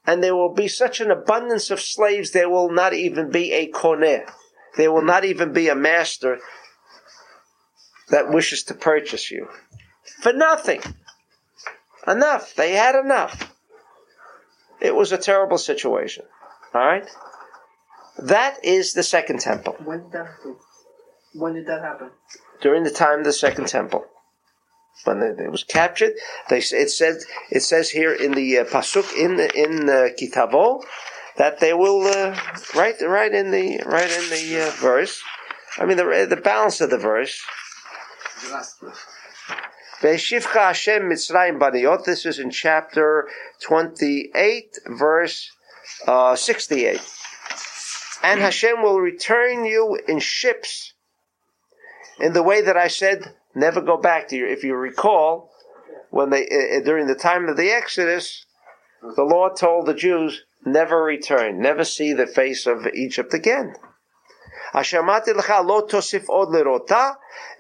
and there will be such an abundance of slaves, there will not even be a koneh. There will not even be a master that wishes to purchase you. For nothing. Enough. They had enough. It was a terrible situation. Alright? That is the second temple. When did that happen? When did that happen? During the time of the second temple when it was captured. They, it says it says here in the uh, pasuk in in uh, Ki Tavo that they will uh, right right in the right in the uh, verse. I mean the the balance of the verse. Ve'shivcha Hashem Mitzrayim Baniot. This is in chapter twenty-eight, verse uh, sixty-eight. And Hashem will return you in ships in the way that I said never go back to your. If you recall, when they uh, during the time of the Exodus, the law told the Jews never return, never see the face of Egypt again. אשר אמרתי לך לא תוסיף עוד לראותה,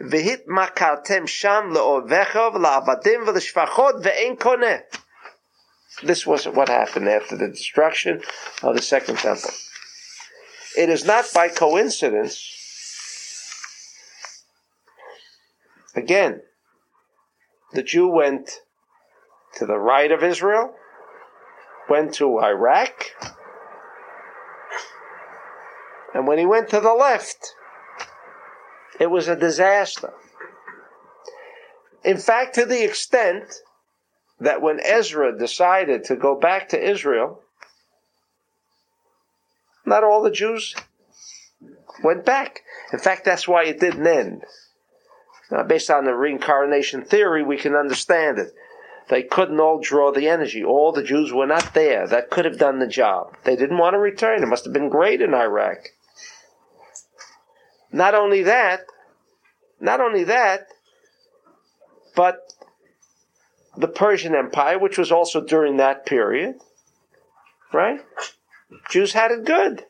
והתמכרתם שם לאויביך ולעבדים ולשפחות ואין קונה. This was what happened after the destruction of the second temple. It is not by coincidence. Again, the Jew went to the right of Israel, went to Iraq, and when he went to the left, it was a disaster. In fact, to the extent that when Ezra decided to go back to Israel, not all the Jews went back. In fact, that's why it didn't end. Now, based on the reincarnation theory, we can understand it. They couldn't all draw the energy. All the Jews were not there that could have done the job. They didn't want to return. It must have been great in Iraq. Not only that, not only that, but the Persian Empire, which was also during that period, right? Jews had it good.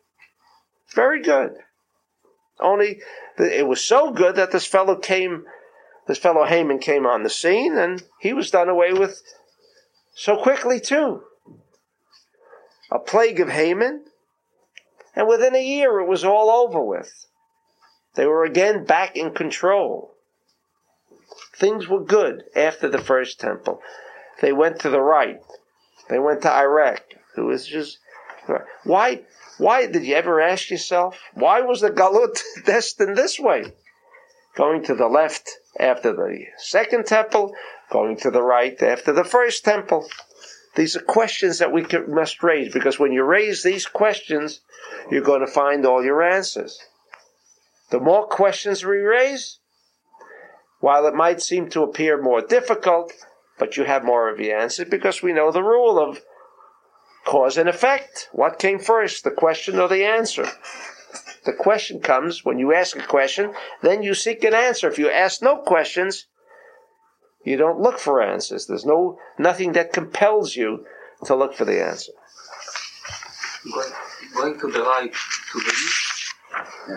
Very good. Only it was so good that this fellow came, this fellow Haman came on the scene and he was done away with so quickly too. A plague of Haman, and within a year it was all over with. They were again back in control. Things were good after the first temple. They went to the right. They went to Iraq. It was just why why did you ever ask yourself why was the galut destined this way? Going to the left after the second temple, going to the right after the first temple. These are questions that we must raise because when you raise these questions, you're going to find all your answers. The more questions we raise, while it might seem to appear more difficult, but you have more of the answers because we know the rule of cause and effect. What came first, the question or the answer? The question comes when you ask a question, then you seek an answer. If you ask no questions, you don't look for answers. There's no nothing that compels you to look for the answer. Going, going to the right, to the east,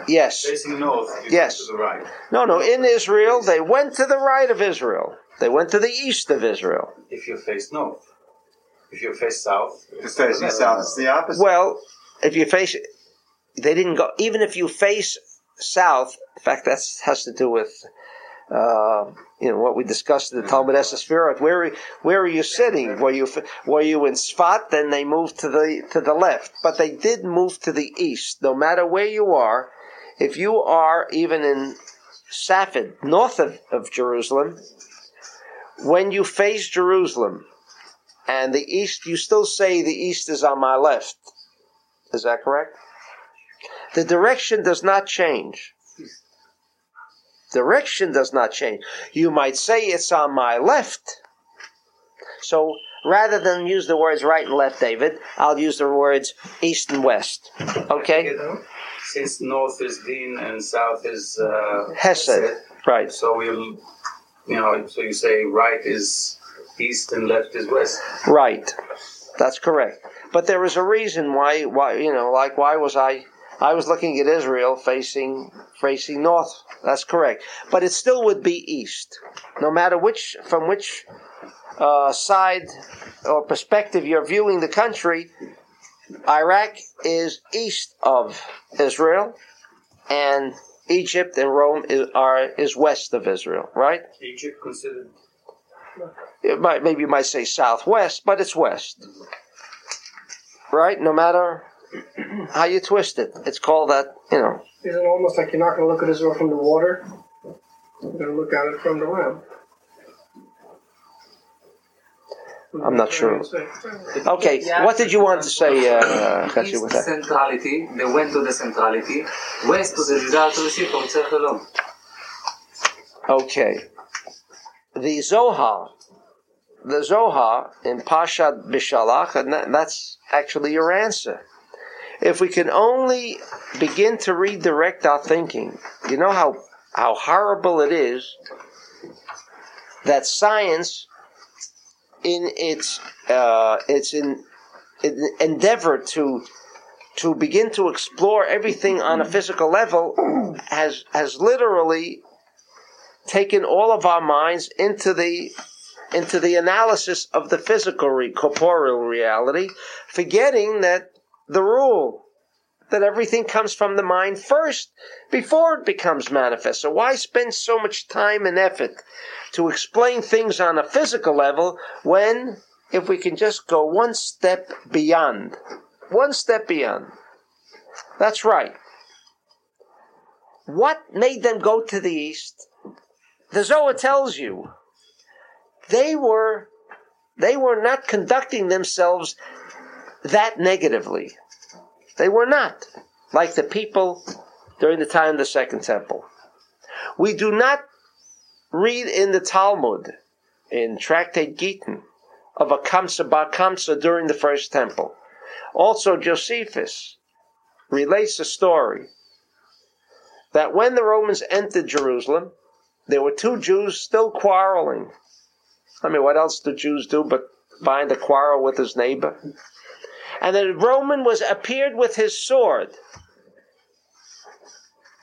Yes. Facing north, Yes. to the right. No, no. In Israel, they went to the right of Israel. They went to the east of Israel. If you face north. If you face south. It's facing south. It's the opposite. Well, if you face, they didn't go. Even if you face south, in fact, that has to do with, uh, you know, what we discussed in the Talmud Eser Sefirot. Where where are you sitting? Were you were you in Sfat? Then they moved to the to the left, but they did move to the east. No matter where you are, if you are even in Safed, north of, of Jerusalem, when you face Jerusalem and the east, you still say the east is on my left. Is that correct? The direction does not change. Direction does not change. You might say it's on my left. So rather than use the words right and left, David, I'll use the words east and west. Okay? Since north is Din and south is uh, Hesed. Right. So we'll, you know, so you say right is east and left is west. Right. That's correct. But there is a reason why why you know, like why was I I was looking at Israel facing facing north. That's correct. But it still would be east. No matter which from which uh, side or perspective you're viewing the country, Iraq is east of Israel, and Egypt and Rome is, are is west of Israel. Right? Egypt considered it might maybe you might say southwest, but it's west. Right? No matter how you twist it. It's called that, you know. Is it almost like you're not going to look at Israel from the water? You're going to look at it from the land. I'm not sure. Okay, what did you want to say, uh, Chachi, east with that? centrality, they went to the centrality, west to the desire to receive from Tzech Elom. Okay. The Zohar, the Zohar in Pashat Bishalach, and that, that's actually your answer. If we can only begin to redirect our thinking, you know how, how horrible it is that science in its uh, its in, in endeavor to to begin to explore everything on a physical level has has literally taken all of our minds into the into the analysis of the physical re- corporeal reality, forgetting that the rule that everything comes from the mind first before it becomes manifest. So why spend so much time and effort to explain things on a physical level when if we can just go one step beyond, one step beyond. That's right. What made them go to the east? The Zohar tells you they were they were not conducting themselves that negatively. They were not like the people during the time of the Second Temple. We do not read in the Talmud, in Tractate Gittin, of a Kamsa Bar Kamsa during the First Temple. Also, Josephus relates a story that when the Romans entered Jerusalem, there were two Jews still quarreling. I mean, what else do Jews do but find a quarrel with his neighbor? And the Roman was appeared with his sword.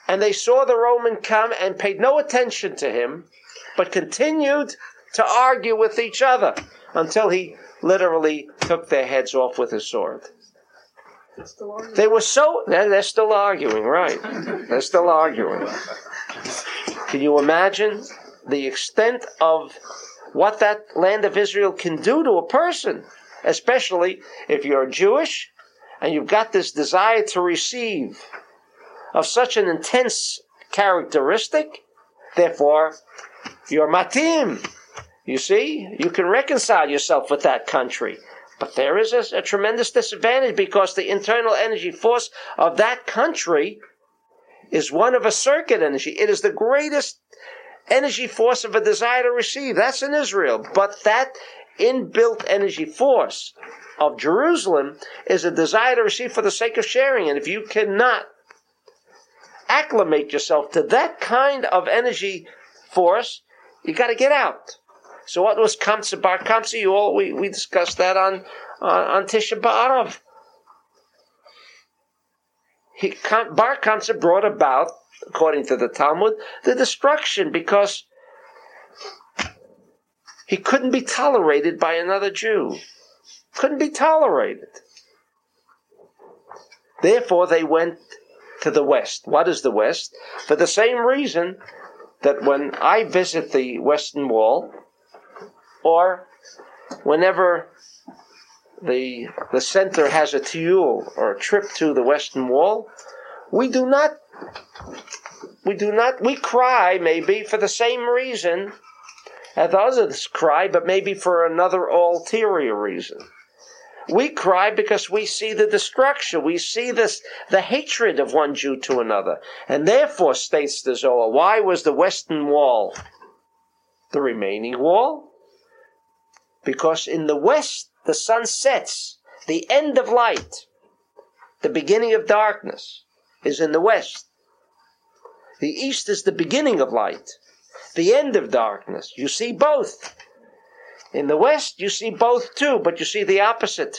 And they saw the Roman come and paid no attention to him, but continued to argue with each other until he literally took their heads off with his sword. They were so, they're still arguing, right? They're still arguing. Can you imagine the extent of what that land of Israel can do to a person? Especially if you're Jewish and you've got this desire to receive of such an intense characteristic, therefore, you're matim. You see, you can reconcile yourself with that country. But there is a, a, tremendous disadvantage because the internal energy force of that country is one of a circuit energy. It is the greatest energy force of a desire to receive. That's in Israel. But that inbuilt energy force of Jerusalem is a desire to receive for the sake of sharing. And if you cannot acclimate yourself to that kind of energy force, you got to get out. So what was Kamsa Bar Kamsa? You all we, we discussed that on on, on Tisha B'Av. He, Bar Kamsa brought about, according to the Talmud, the destruction because he couldn't be tolerated by another Jew. Couldn't be tolerated. Therefore, they went to the west. What is the west? For the same reason that when I visit the Western Wall, or whenever the the center has a tiyul or a trip to the Western Wall, we do not we do not we cry maybe for the same reason as others cry, but maybe for another ulterior reason. We cry because we see the destruction. We see this, the hatred of one Jew to another. And therefore, states the Zohar, why was the Western Wall the remaining wall? Because in the West, the sun sets. The end of light, the beginning of darkness, is in the West. The East is the beginning of light, the end of darkness. You see both. In the West, you see both too, but you see the opposite.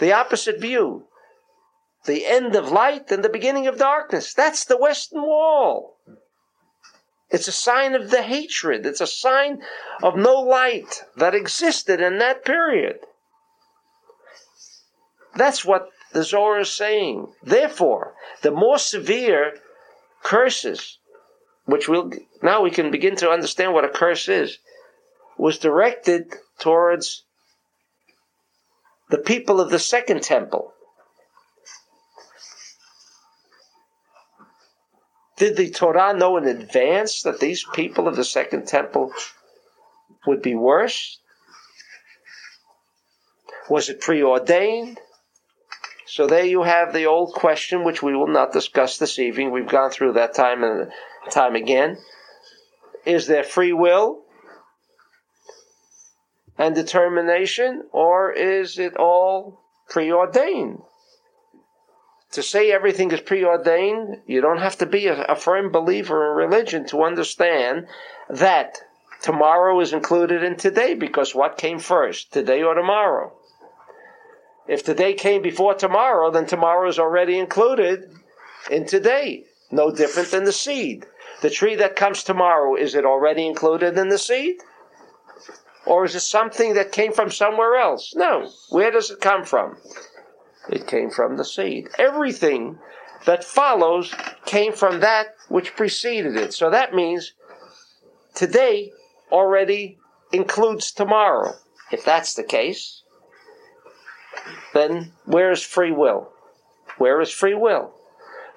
The opposite view. The end of light and the beginning of darkness. That's the Western Wall. It's a sign of the hatred. It's a sign of no light that existed in that period. That's what the Zohar is saying. Therefore, the more severe curses, which we'll now we can begin to understand what a curse is, was directed towards the people of the second temple. Did the Torah know in advance that these people of the second temple would be worse? Was it preordained? So there you have the old question, which we will not discuss this evening. We've gone through that time and time again. Is there free will and determination, or is it all preordained? To say everything is preordained, you don't have to be a, a firm believer in religion to understand that tomorrow is included in today because what came first, today or tomorrow? If today came before tomorrow, then tomorrow is already included in today. No different than the seed. The tree that comes tomorrow, is it already included in the seed? Or is it something that came from somewhere else? No. Where does it come from? It came from the seed. Everything that follows came from that which preceded it. So that means today already includes tomorrow. If that's the case, then where is free will? Where is free will?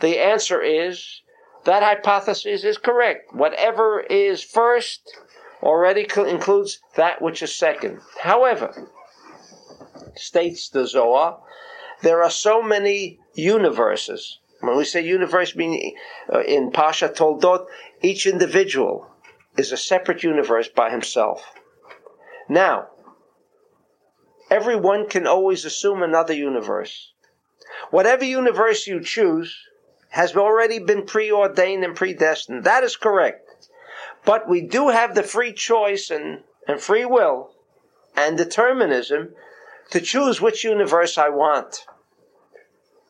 The answer is that hypothesis is correct. Whatever is first already includes that which is second. However, states the Zohar, there are so many universes. When we say universe, meaning uh, in Pasha Toldot, each individual is a separate universe by himself. Now, everyone can always assume another universe. Whatever universe you choose has already been preordained and predestined. That is correct. But we do have the free choice and, and free will and determinism to choose which universe I want.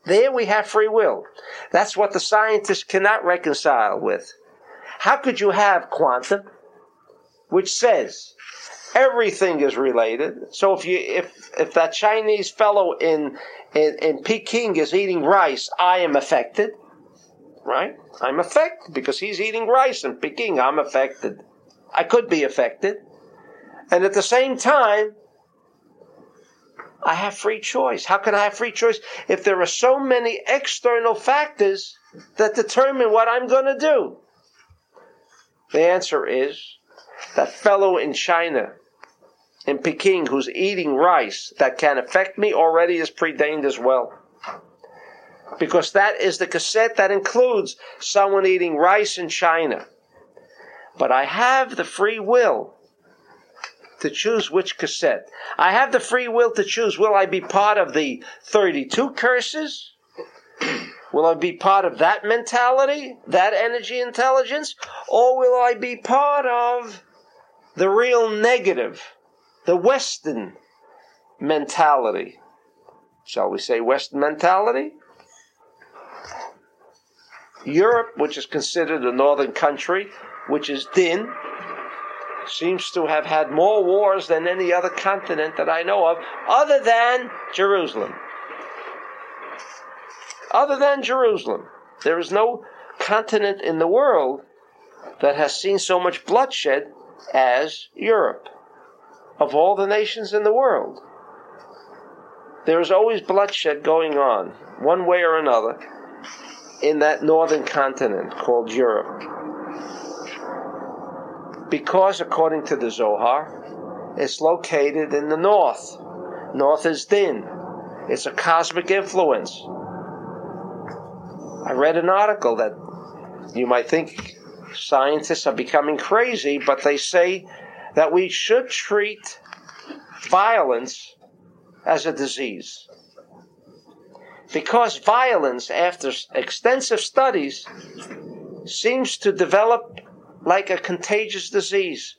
There we have free will. That's what the scientists cannot reconcile with. How could you have quantum, which says everything is related? So if you if if that Chinese fellow in in, in Peking is eating rice, I am affected right? I'm affected because he's eating rice in Peking. I'm affected. I could be affected. And at the same time, I have free choice. How can I have free choice if there are so many external factors that determine what I'm going to do? The answer is that fellow in China, in Peking, who's eating rice that can affect me already is preordained as well because that is the cassette that includes someone eating rice in China. But I have the free will to choose which cassette. I have the free will to choose will I be part of the 32 curses? Will I be part of that mentality, that energy intelligence? Or will I be part of the real negative, the Western mentality? Shall we say Western mentality? Europe, which is considered a northern country, which is Din, seems to have had more wars than any other continent that I know of, other than Jerusalem. Other than Jerusalem. There is no continent in the world that has seen so much bloodshed as Europe. Of all the nations in the world, there is always bloodshed going on, one way or another in that northern continent called Europe. Because, according to the Zohar, it's located in the north. North is Din. It's a cosmic influence. I read an article that you might think scientists are becoming crazy, but they say that we should treat violence as a disease because violence, after extensive studies, seems to develop like a contagious disease.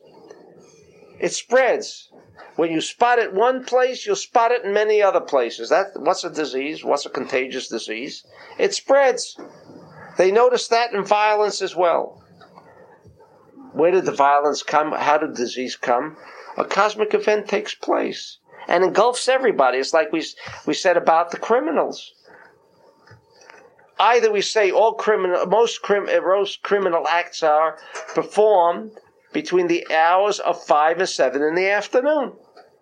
It spreads. When you spot it one place, you'll spot it in many other places. That what's a disease? What's a contagious disease? It spreads. They notice that in violence as well. Where did the violence come? How did disease come? A cosmic event takes place and engulfs everybody. It's like we we said about the criminals either we say all criminal, most, crim, uh, most criminal acts are performed between the hours of five and seven in the afternoon.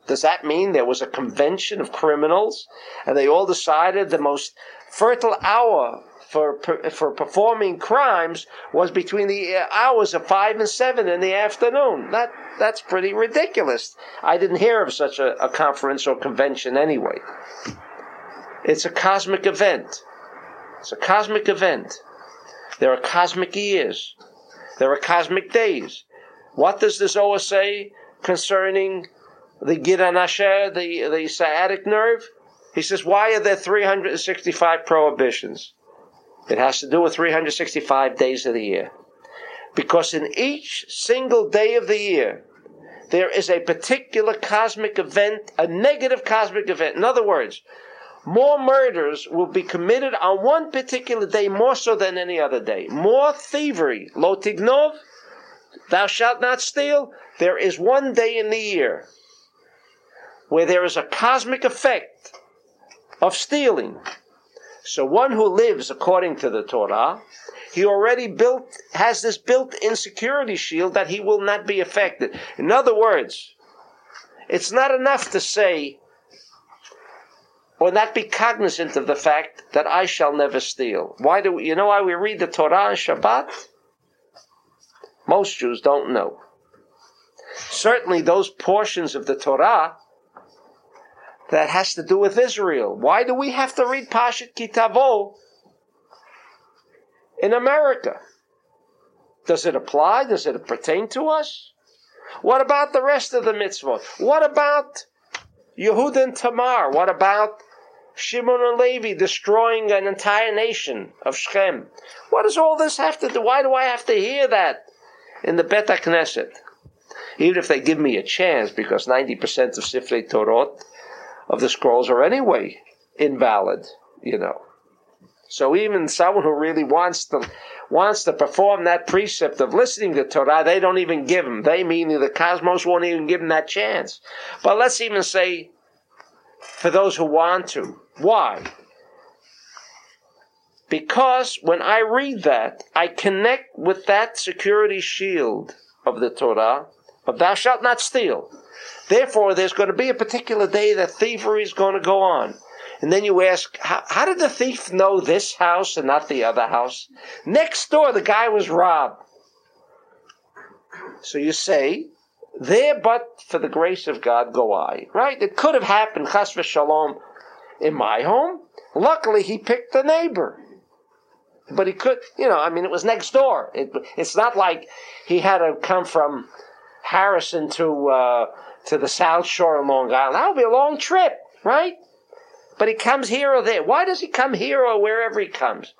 Does that mean there was a convention of criminals and they all decided the most fertile hour for, for performing crimes was between the uh, hours of five and seven in the afternoon? That, that's pretty ridiculous. I didn't hear of such a, a conference or convention anyway. It's a cosmic event. It's a cosmic event. There are cosmic years. There are cosmic days. What does the Zohar say concerning the Gid HaNasheh, the, the sciatic nerve? He says, why are there 365 prohibitions? It has to do with 365 days of the year. Because in each single day of the year, there is a particular cosmic event, a negative cosmic event. In other words, more murders will be committed on one particular day more so than any other day. More thievery. Lo tignov, thou shalt not steal. There is one day in the year where there is a cosmic effect of stealing. So one who lives according to the Torah, he already built has this built-in security shield that he will not be affected. In other words, it's not enough to say or not be cognizant of the fact that I shall never steal. Why do we, you know why we read the Torah on Shabbat? Most Jews don't know. Certainly those portions of the Torah that has to do with Israel. Why do we have to read Pashat Ki Tavo in America? Does it apply? Does it pertain to us? What about the rest of the mitzvot? What about Yehuda and Tamar? What about Shimon and Levi destroying an entire nation of Shechem? What does all this have to do? Why do I have to hear that in the Bet Knesset? Even if they give me a chance, because 90% of Sifrei Torot of the scrolls are anyway invalid, you know. So even someone who really wants to wants to perform that precept of listening to Torah, they don't even give him. They meaning the cosmos won't even give him that chance. But let's even say for those who want to. Why? Because when I read that, I connect with that security shield of the Torah of thou shalt not steal. Therefore, there's going to be a particular day that thievery is going to go on. And then you ask, how, how, did the thief know this house and not the other house? Next door, the guy was robbed. So you say, there but for the grace of God go I. Right? It could have happened, chas v'shalom, in my home. Luckily, he picked the neighbor. But he could, you know, I mean, it was next door. It, it's not like he had to come from Harrison to uh, to the South Shore of Long Island. That would be a long trip, right? But he comes here or there. Why does he come here or wherever he comes?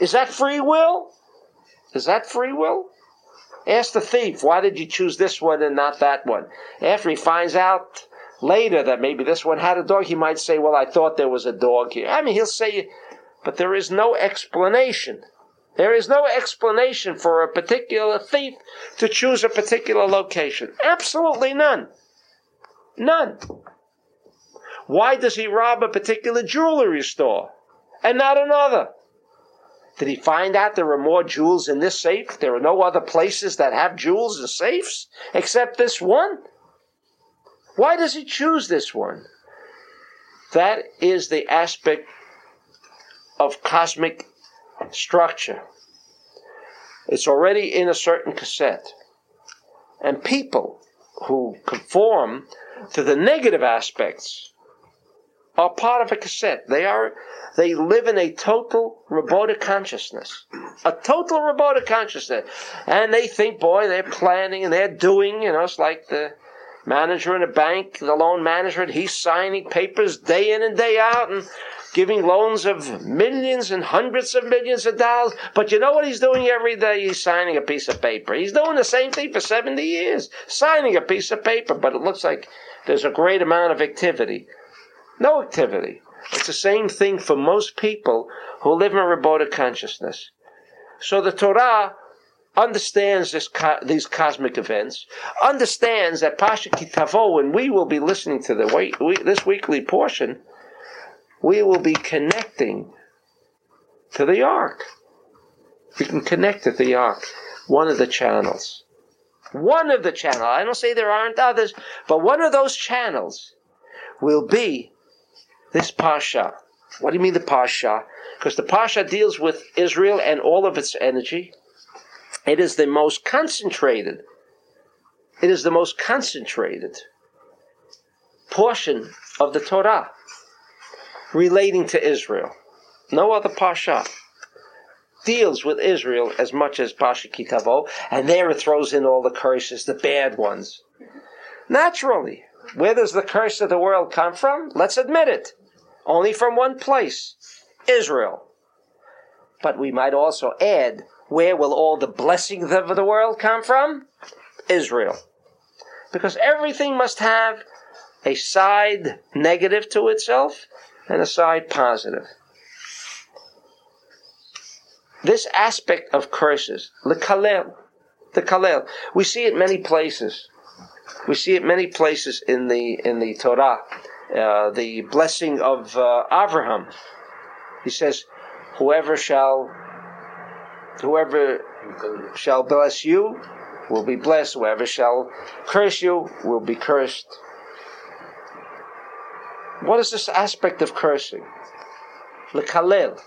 Is that free will? Is that free will? Ask the thief, why did you choose this one and not that one? After he finds out later that maybe this one had a dog, he might say, well, I thought there was a dog here. I mean, he'll say, but there is no explanation. There is no explanation for a particular thief to choose a particular location. Absolutely none. None. Why does he rob a particular jewelry store and not another? Did he find out there are more jewels in this safe? There are no other places that have jewels in safes except this one? Why does he choose this one? That is the aspect of cosmic structure. It's already in a certain cassette. And people who conform to the negative aspects are part of a cassette. They are they live in a total robotic consciousness. A total robotic consciousness. And they think, boy, they're planning and they're doing, you know, it's like the manager in a bank, the loan manager, he's signing papers day in and day out and giving loans of millions and hundreds of millions of dollars. But you know what he's doing every day? He's signing a piece of paper. He's doing the same thing for 70 years, signing a piece of paper, but it looks like there's a great amount of activity. No activity. It's the same thing for most people who live in a consciousness. So the Torah understands this, these cosmic events, understands that Pasha Ki Tavo, when we will be listening to the this weekly portion, we will be connecting to the ark. We can connect to the ark, one of the channels. One of the channels. I don't say there aren't others, but one of those channels will be this Pasha. What do you mean the Pasha? Because the Pasha deals with Israel and all of its energy. It is the most concentrated. It is the most concentrated portion of the Torah relating to Israel. No other Pasha deals with Israel as much as Pasha Ki Tavo, and there it throws in all the curses, the bad ones. Naturally, where does the curse of the world come from? Let's admit it. Only from one place Israel. But we might also add Where will all the blessings of the world come from? Israel. Because everything must have a side negative to itself and a side positive. This aspect of curses, the kalel, the kalel, we see it many places. We see it many places in the in the Torah. Uh, the blessing of uh, Abraham. He says, "Whoever shall, whoever shall bless you, will be blessed. Whoever shall curse you, will be cursed." What is this aspect of cursing? Lekalel.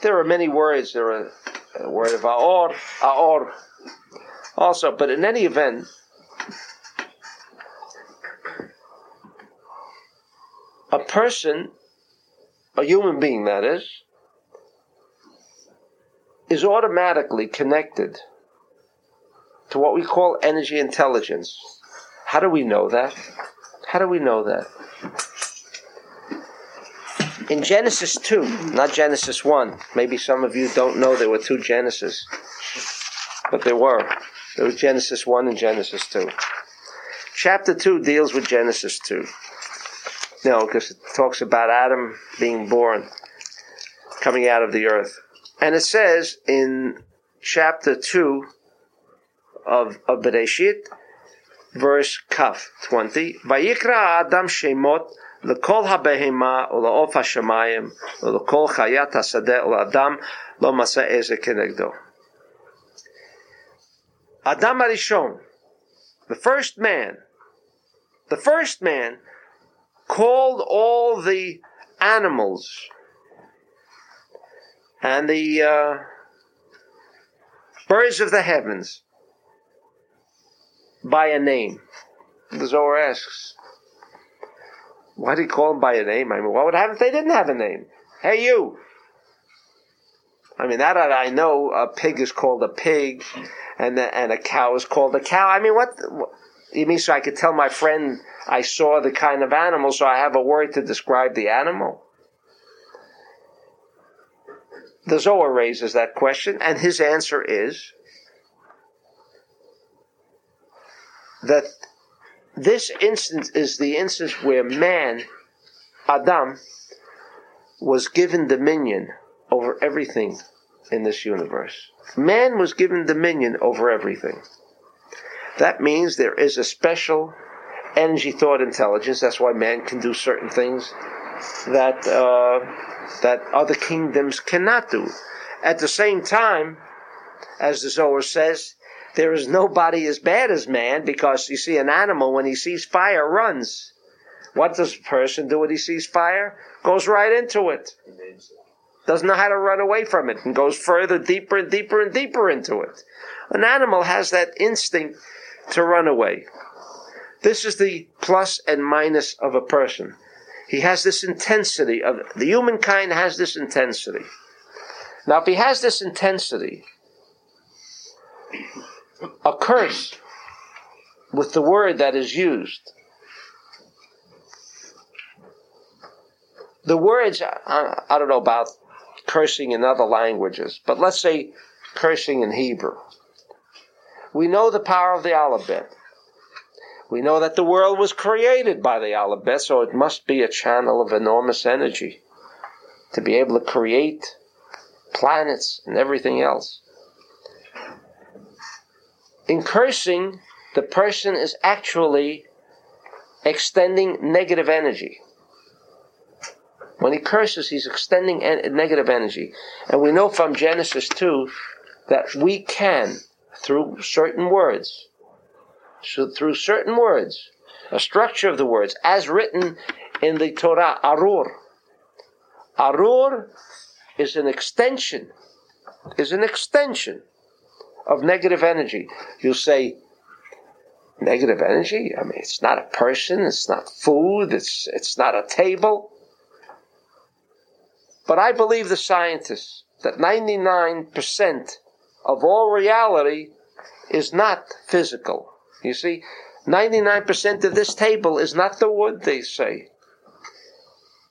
There are many words. There are a word of aor, aor, also. But in any event, a person, a human being that is, is automatically connected to what we call energy intelligence. How do we know that? How do we know that? In Genesis 2, not Genesis 1, maybe some of you don't know there were two Genesis, but there were. There was Genesis 1 and Genesis 2. Chapter 2 deals with Genesis 2. No, because it talks about Adam being born, coming out of the earth. And it says in chapter 2 of, of Bereshit, verse Kaf 20, Vayikra Adam Shemot לכל הבהמה ולעוף השמיים ולכל חיית השדה ולאדם לא מצא איזה כנגדו. אדם הראשון, the first man, the first man called all the animals and the uh, birds of the heavens by a name. The Zohar asks, why did he call them by a name? I mean, what would happen if they didn't have a name? Hey, you! I mean, that I know a pig is called a pig, and the, and a cow is called a cow. I mean, what, what you mean? So I could tell my friend I saw the kind of animal, so I have a word to describe the animal. The Zohar raises that question, and his answer is that this instance is the instance where man, Adam, was given dominion over everything in this universe. Man was given dominion over everything. That means there is a special energy thought intelligence. That's why man can do certain things that uh, that other kingdoms cannot do. At the same time, as the Zohar says, there is nobody as bad as man because you see, an animal when he sees fire runs. What does a person do when he sees fire? Goes right into it. Doesn't know how to run away from it and goes further, deeper and deeper and deeper into it. An animal has that instinct to run away. This is the plus and minus of a person. He has this intensity of the humankind has this intensity. Now, if he has this intensity, a curse with the word that is used. The words, I, I don't know about cursing in other languages, but let's say cursing in Hebrew. We know the power of the alphabet. We know that the world was created by the alphabet, so it must be a channel of enormous energy to be able to create planets and everything else. In cursing, the person is actually extending negative energy. When he curses, he's extending en- negative energy. And we know from Genesis 2 that we can, through certain words, through certain words, a structure of the words, as written in the Torah, Arur. Arur is an extension, is an extension of negative energy. You'll say, negative energy? I mean, it's not a person, it's not food, it's, it's not a table. But I believe the scientists that 99% of all reality is not physical. You see, 99% of this table is not the wood, they say.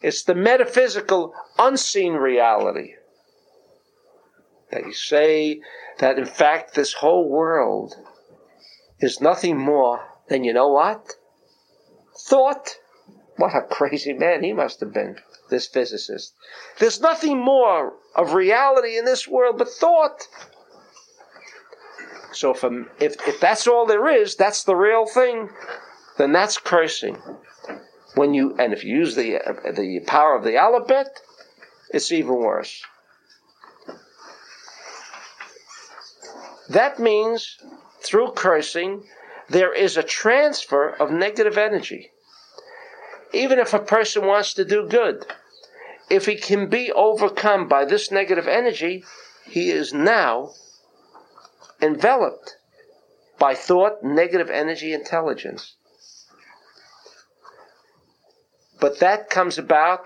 It's the metaphysical, unseen reality They say that in fact this whole world is nothing more than you know what? Thought. What a crazy man he must have been, this physicist. There's nothing more of reality in this world but thought. So if, um, if, if that's all there is, that's the real thing, then that's cursing. When you and if you use the uh, the power of the alphabet, it's even worse. That means through cursing, there is a transfer of negative energy. Even if a person wants to do good, if he can be overcome by this negative energy, he is now enveloped by thought, negative energy, intelligence. But that comes about,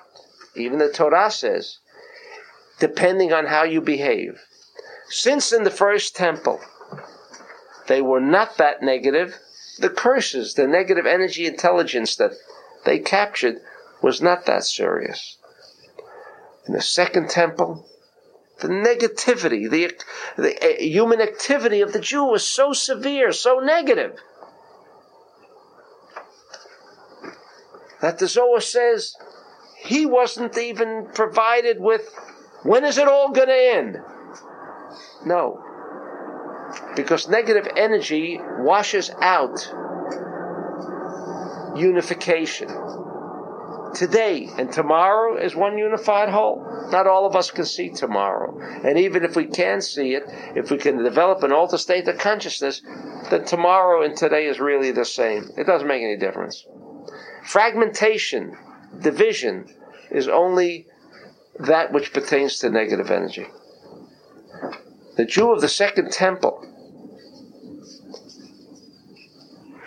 even the Torah says, depending on how you behave. Since in the first temple, they were not that negative, the curses, the negative energy intelligence that they captured was not that serious. In the second temple, the negativity, the, the uh, human activity of the Jew was so severe, so negative, that the Zohar says he wasn't even provided with when is it all going to end? No. Because negative energy washes out unification today and tomorrow is one unified whole. Not all of us can see tomorrow. And even if we can see it, if we can develop an altered state of consciousness, then tomorrow and today is really the same. It doesn't make any difference. Fragmentation, division, is only that which pertains to negative energy. The Jew of the Second Temple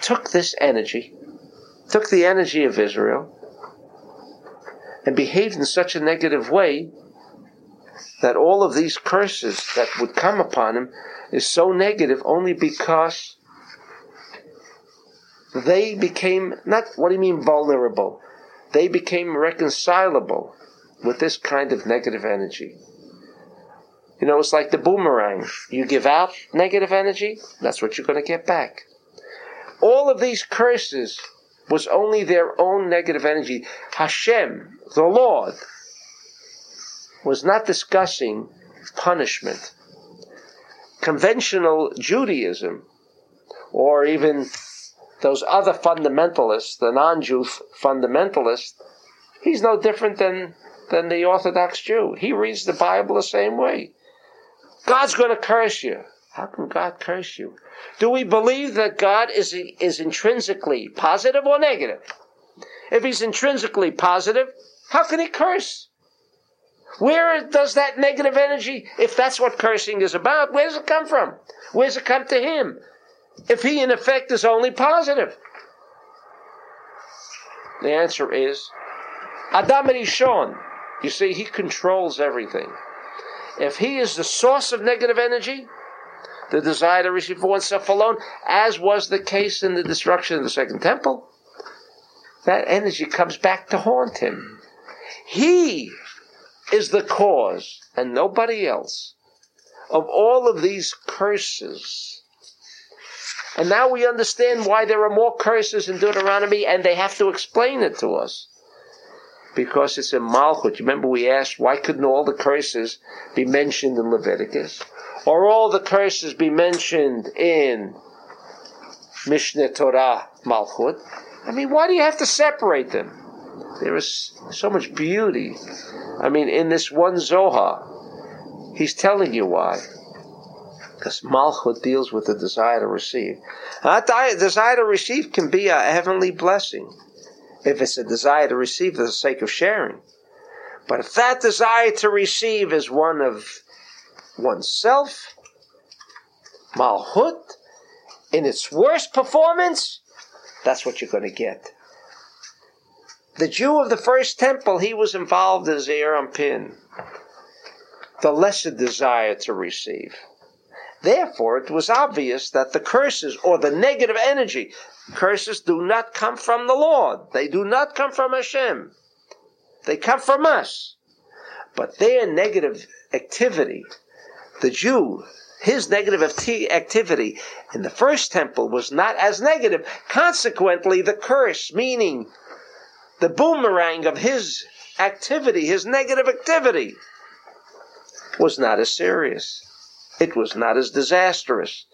took this energy, took the energy of Israel, and behaved in such a negative way that all of these curses that would come upon him is so negative only because they became not what do you mean vulnerable? They became reconcilable with this kind of negative energy. You know it's like the boomerang. You give out negative energy that's what you're going to get back. All of these curses was only their own negative energy. Hashem, the Lord, was not discussing punishment. Conventional Judaism, or even those other fundamentalists, the non-Jew fundamentalists, he's no different than, than the Orthodox Jew. He reads the Bible the same way. God's going to curse you. How can God curse you? Do we believe that God is, is intrinsically positive or negative? If he's intrinsically positive, how can he curse? Where does that negative energy, if that's what cursing is about, where does it come from? Where does it come to him? If he, in effect, is only positive. The answer is Adam Rishon. You see, he controls everything. If he is the source of negative energy, the desire to receive for oneself alone, as was the case in the destruction of the second temple. That energy comes back to haunt him. He is the cause, and nobody else, of all of these curses. And now we understand why there are more curses in Deuteronomy, and they have to explain it to us. Because it's in Malchut. Remember we asked, why couldn't all the curses be mentioned in Leviticus? Or all the curses be mentioned in Mishneh Torah Malchut? I mean, why do you have to separate them? There is so much beauty. I mean, in this one Zohar, he's telling you why. Because Malchut deals with the desire to receive. That desire to receive can be a heavenly blessing if it's a desire to receive for the sake of sharing. But if that desire to receive is one of oneself, Malchut, in its worst performance, that's what you're going to get. The Jew of the first temple, he was involved as Zeir Anpin, the lesser desire to receive. Therefore, it was obvious that the curses or the negative energy, curses do not come from the Lord. They do not come from Hashem. They come from us. But their negative activity the Jew, his negative activity in the first temple was not as negative. Consequently, the curse, meaning the boomerang of his activity, his negative activity, was not as serious. It was not as disastrous.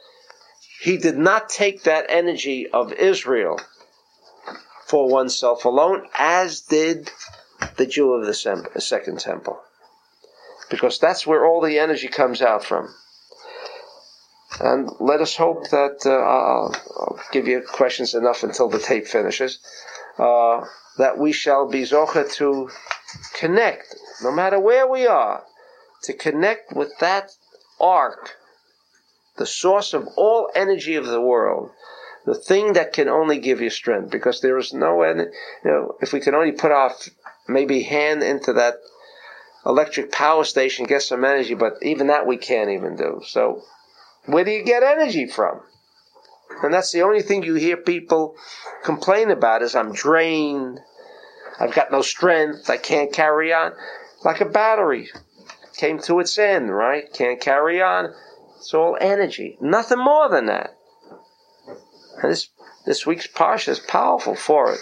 He did not take that energy of Israel for oneself alone, as did the Jew of the second temple. Because that's where all the energy comes out from. And let us hope that uh, I'll, I'll, give you questions enough until the tape finishes. Uh, that we shall be zocha to connect, no matter where we are, to connect with that ark, the source of all energy of the world, the thing that can only give you strength. Because there is no, you know, if we can only put our maybe hand into that electric power station, get some energy, but even that we can't even do. So, where do you get energy from? And that's the only thing you hear people complain about is I'm drained, I've got no strength, I can't carry on. Like a battery came to its end, right? Can't carry on. It's all energy. Nothing more than that. And this this week's parsha is powerful for it.